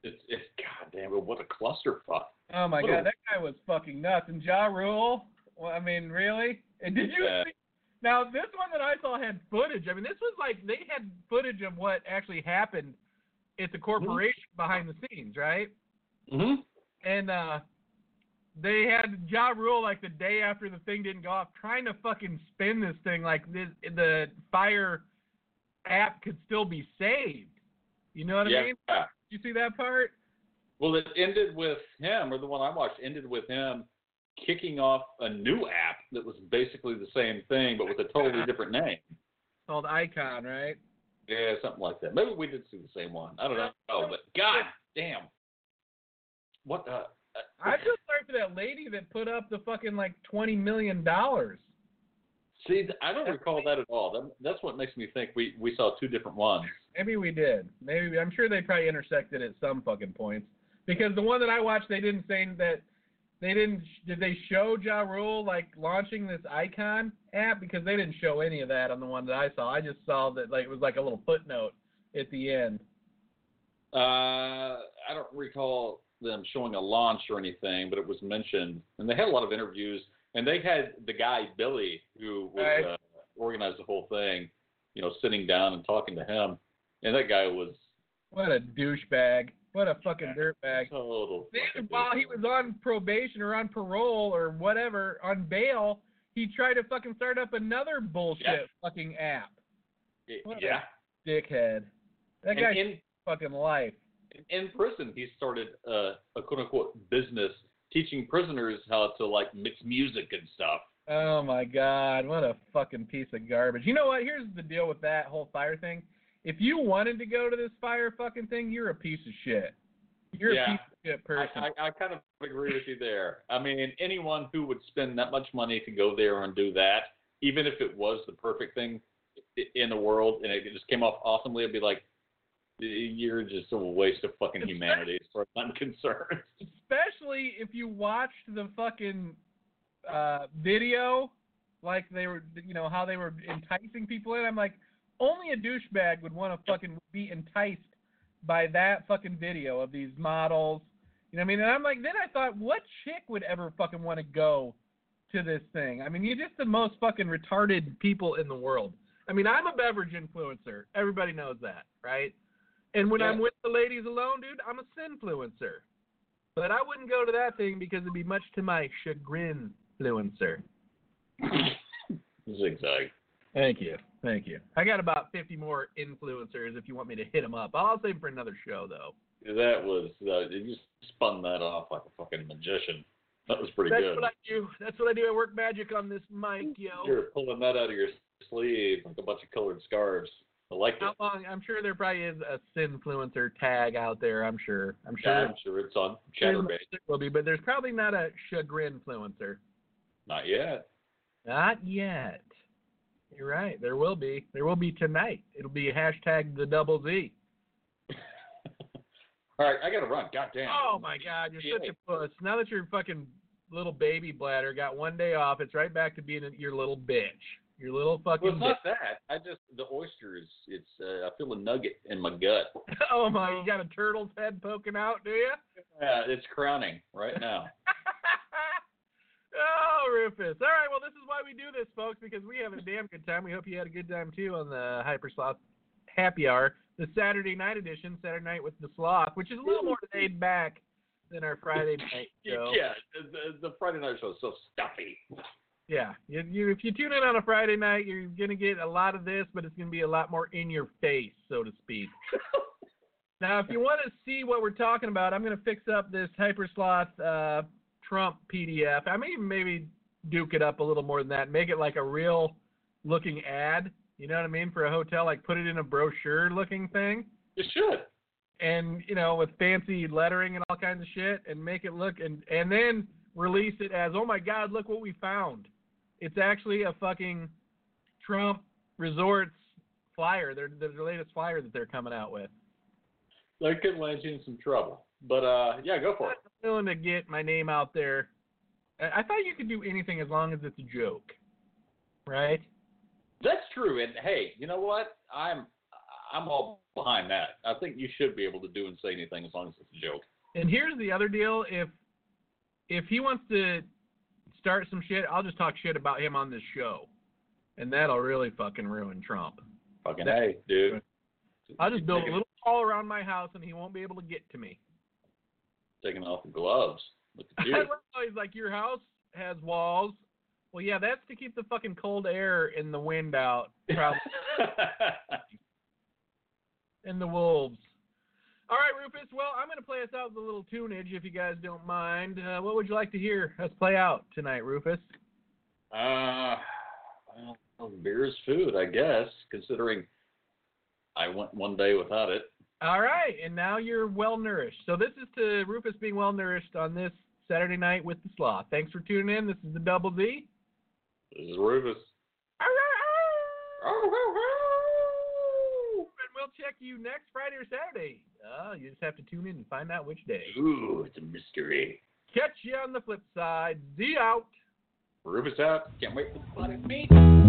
It's it's goddamn it, what a clusterfuck. Oh my What a- god, that guy was fucking nuts. And Ja Rule. Well, I mean, really? And did you Yeah. see? Now this one that I saw had footage. I mean, this was like they had footage of what actually happened at the corporation behind the scenes, right? Mm-hmm. and uh they had Ja Rule like the day after the thing didn't go off, trying to fucking spin this thing like this, the Fyre app could still be saved. You know what I yeah. mean? You see that part? Well, it ended with him, or the one I watched ended with him kicking off a new app that was basically the same thing, but with a totally different name. Called Icon, right? Yeah, something like that. Maybe we did see the same one. I don't know. But God damn. What the? Uh, I feel sorry for that lady that put up the fucking like twenty million dollars. See, I don't recall that at all. That, that's what makes me think we, we saw two different ones. Maybe we did. Maybe I'm sure they probably intersected at some fucking points. Because the one that I watched, they didn't say that they didn't. Did they show Ja Rule like launching this Icon app? Because they didn't show any of that on the one that I saw. I just saw that like it was like a little footnote at the end. Uh, I don't recall them showing a launch or anything, but it was mentioned, and they had a lot of interviews, and they had the guy Billy who was Right. uh, organized the whole thing, you know, sitting down and talking to him, and that guy was What a douchebag! What a fucking dirtbag! total. Fucking while he was on probation or on parole or whatever on bail, he tried to fucking start up another bullshit Yeah. fucking app. what a- yeah, Dickhead. That in fucking life. in prison, he started uh, a quote unquote business teaching prisoners how to like mix music and stuff. Oh my god, what a fucking piece of garbage. You know what? Here's the deal with that whole Fyre thing. If you wanted to go to this Fyre fucking thing, you're a piece of shit. You're Yeah. a piece of shit person. I, I, I kind of agree with you there. I mean, anyone who would spend that much money to go there and do that, even if it was the perfect thing in the world and it just came off awesomely, I'd be like, you're just a waste of fucking humanity as far as I'm concerned. Especially if you watched the fucking uh, video, like they were, you know, how they were enticing people in. I'm like, only a douchebag would want to fucking be enticed by that fucking video of these models. You know what I mean? And I'm like, then I thought, what chick would ever fucking want to go to this thing? I mean, you're just the most fucking retarded people in the world. I mean, I'm a beverage influencer. Everybody knows that, right? And when Yeah. I'm with the ladies alone, dude, I'm a sinfluencer. But I wouldn't go to that thing because it'd be much to my chagrin, influencer. Zigzag. Thank you. Thank you. I got about 50 more influencers if you want me to hit them up. I'll save 'em for another show, though. That was, uh, you just spun that off like a fucking magician. That was pretty That's good. That's what I do. That's what I do. I work magic on this mic, yo. You're pulling that out of your sleeve like a bunch of colored scarves. I like it. Oh, How long? I'm sure there probably is a sinfluencer tag out there. I'm sure. I'm sure. Yeah, I'm sure it's on Chaturbate. there will be, but there's probably not a chagrin influencer. Not yet. Not yet. You're right. There will be. There will be tonight. It'll be hashtag the double Z. All right, I gotta run. God damn. Oh my God, you're such a puss. Now that your fucking little baby bladder got one day off, it's right back to being your little bitch. Your little fucking. Well, it's not that. I just the oyster is. It's uh, I feel a nugget in my gut. oh my! You got a turtle's head poking out, do you? Yeah, it's crowning right now. oh, Rufus. All right. Well, this is why we do this, folks, because we have a damn good time. We hope you had a good time too on the Hypersloth Happy Hour, the Saturday night edition, Saturday night with the Sloth, which is a little more laid back than our Friday night show. yeah, the, the Friday night show is so stuffy. Yeah, you, you, if you tune in on a Friday night, you're gonna get a lot of this, but it's gonna be a lot more in your face, so to speak. now, if you want to see what we're talking about, I'm gonna fix up this Hypersloth uh, Trump PDF. I may even maybe duke it up a little more than that, make it like a real looking ad. You know what I mean for a hotel, like put it in a brochure looking thing, You should. and you know with fancy lettering and all kinds of shit, and make it look and and then release it as oh my god, look what we found. It's actually a fucking Trump Resorts flyer. They're, they're the latest flyer that they're coming out with. That could land you in some trouble. But uh, yeah, go for it. I'm willing to get my name out there. I I thought you could do anything as long as it's a joke, right? That's true. And hey, you know what? I'm I'm all behind that. I think you should be able to do and say anything as long as it's a joke. And here's the other deal: if if he wants to start some shit, I'll just talk shit about him on this show, and that'll really fucking ruin Trump. Fucking That- hey, dude. I'll just build a little wall around my house, and he won't be able to get to me. taking off the gloves. Look at you. he's like, your house has walls. Well, yeah, that's to keep the fucking cold air and the wind out, probably, and the wolves. All right, Rufus. Well, I'm going to play us out with a little tunage, if you guys don't mind. Uh, what would you like to hear us play out tonight, Rufus? Uh, well, beer is food, I guess, considering I went one day without it. All right, and now you're well nourished. So this is to Rufus being well nourished on this Saturday night with the Sloth. Thanks for tuning in. This is the Double Z. This is Rufus. And we'll check you next Friday or Saturday. Uh, you just have to tune in and find out which day. Ooh, it's a mystery. Catch you on the flip side. Z out. Rufus out. Can't wait for the fun at me.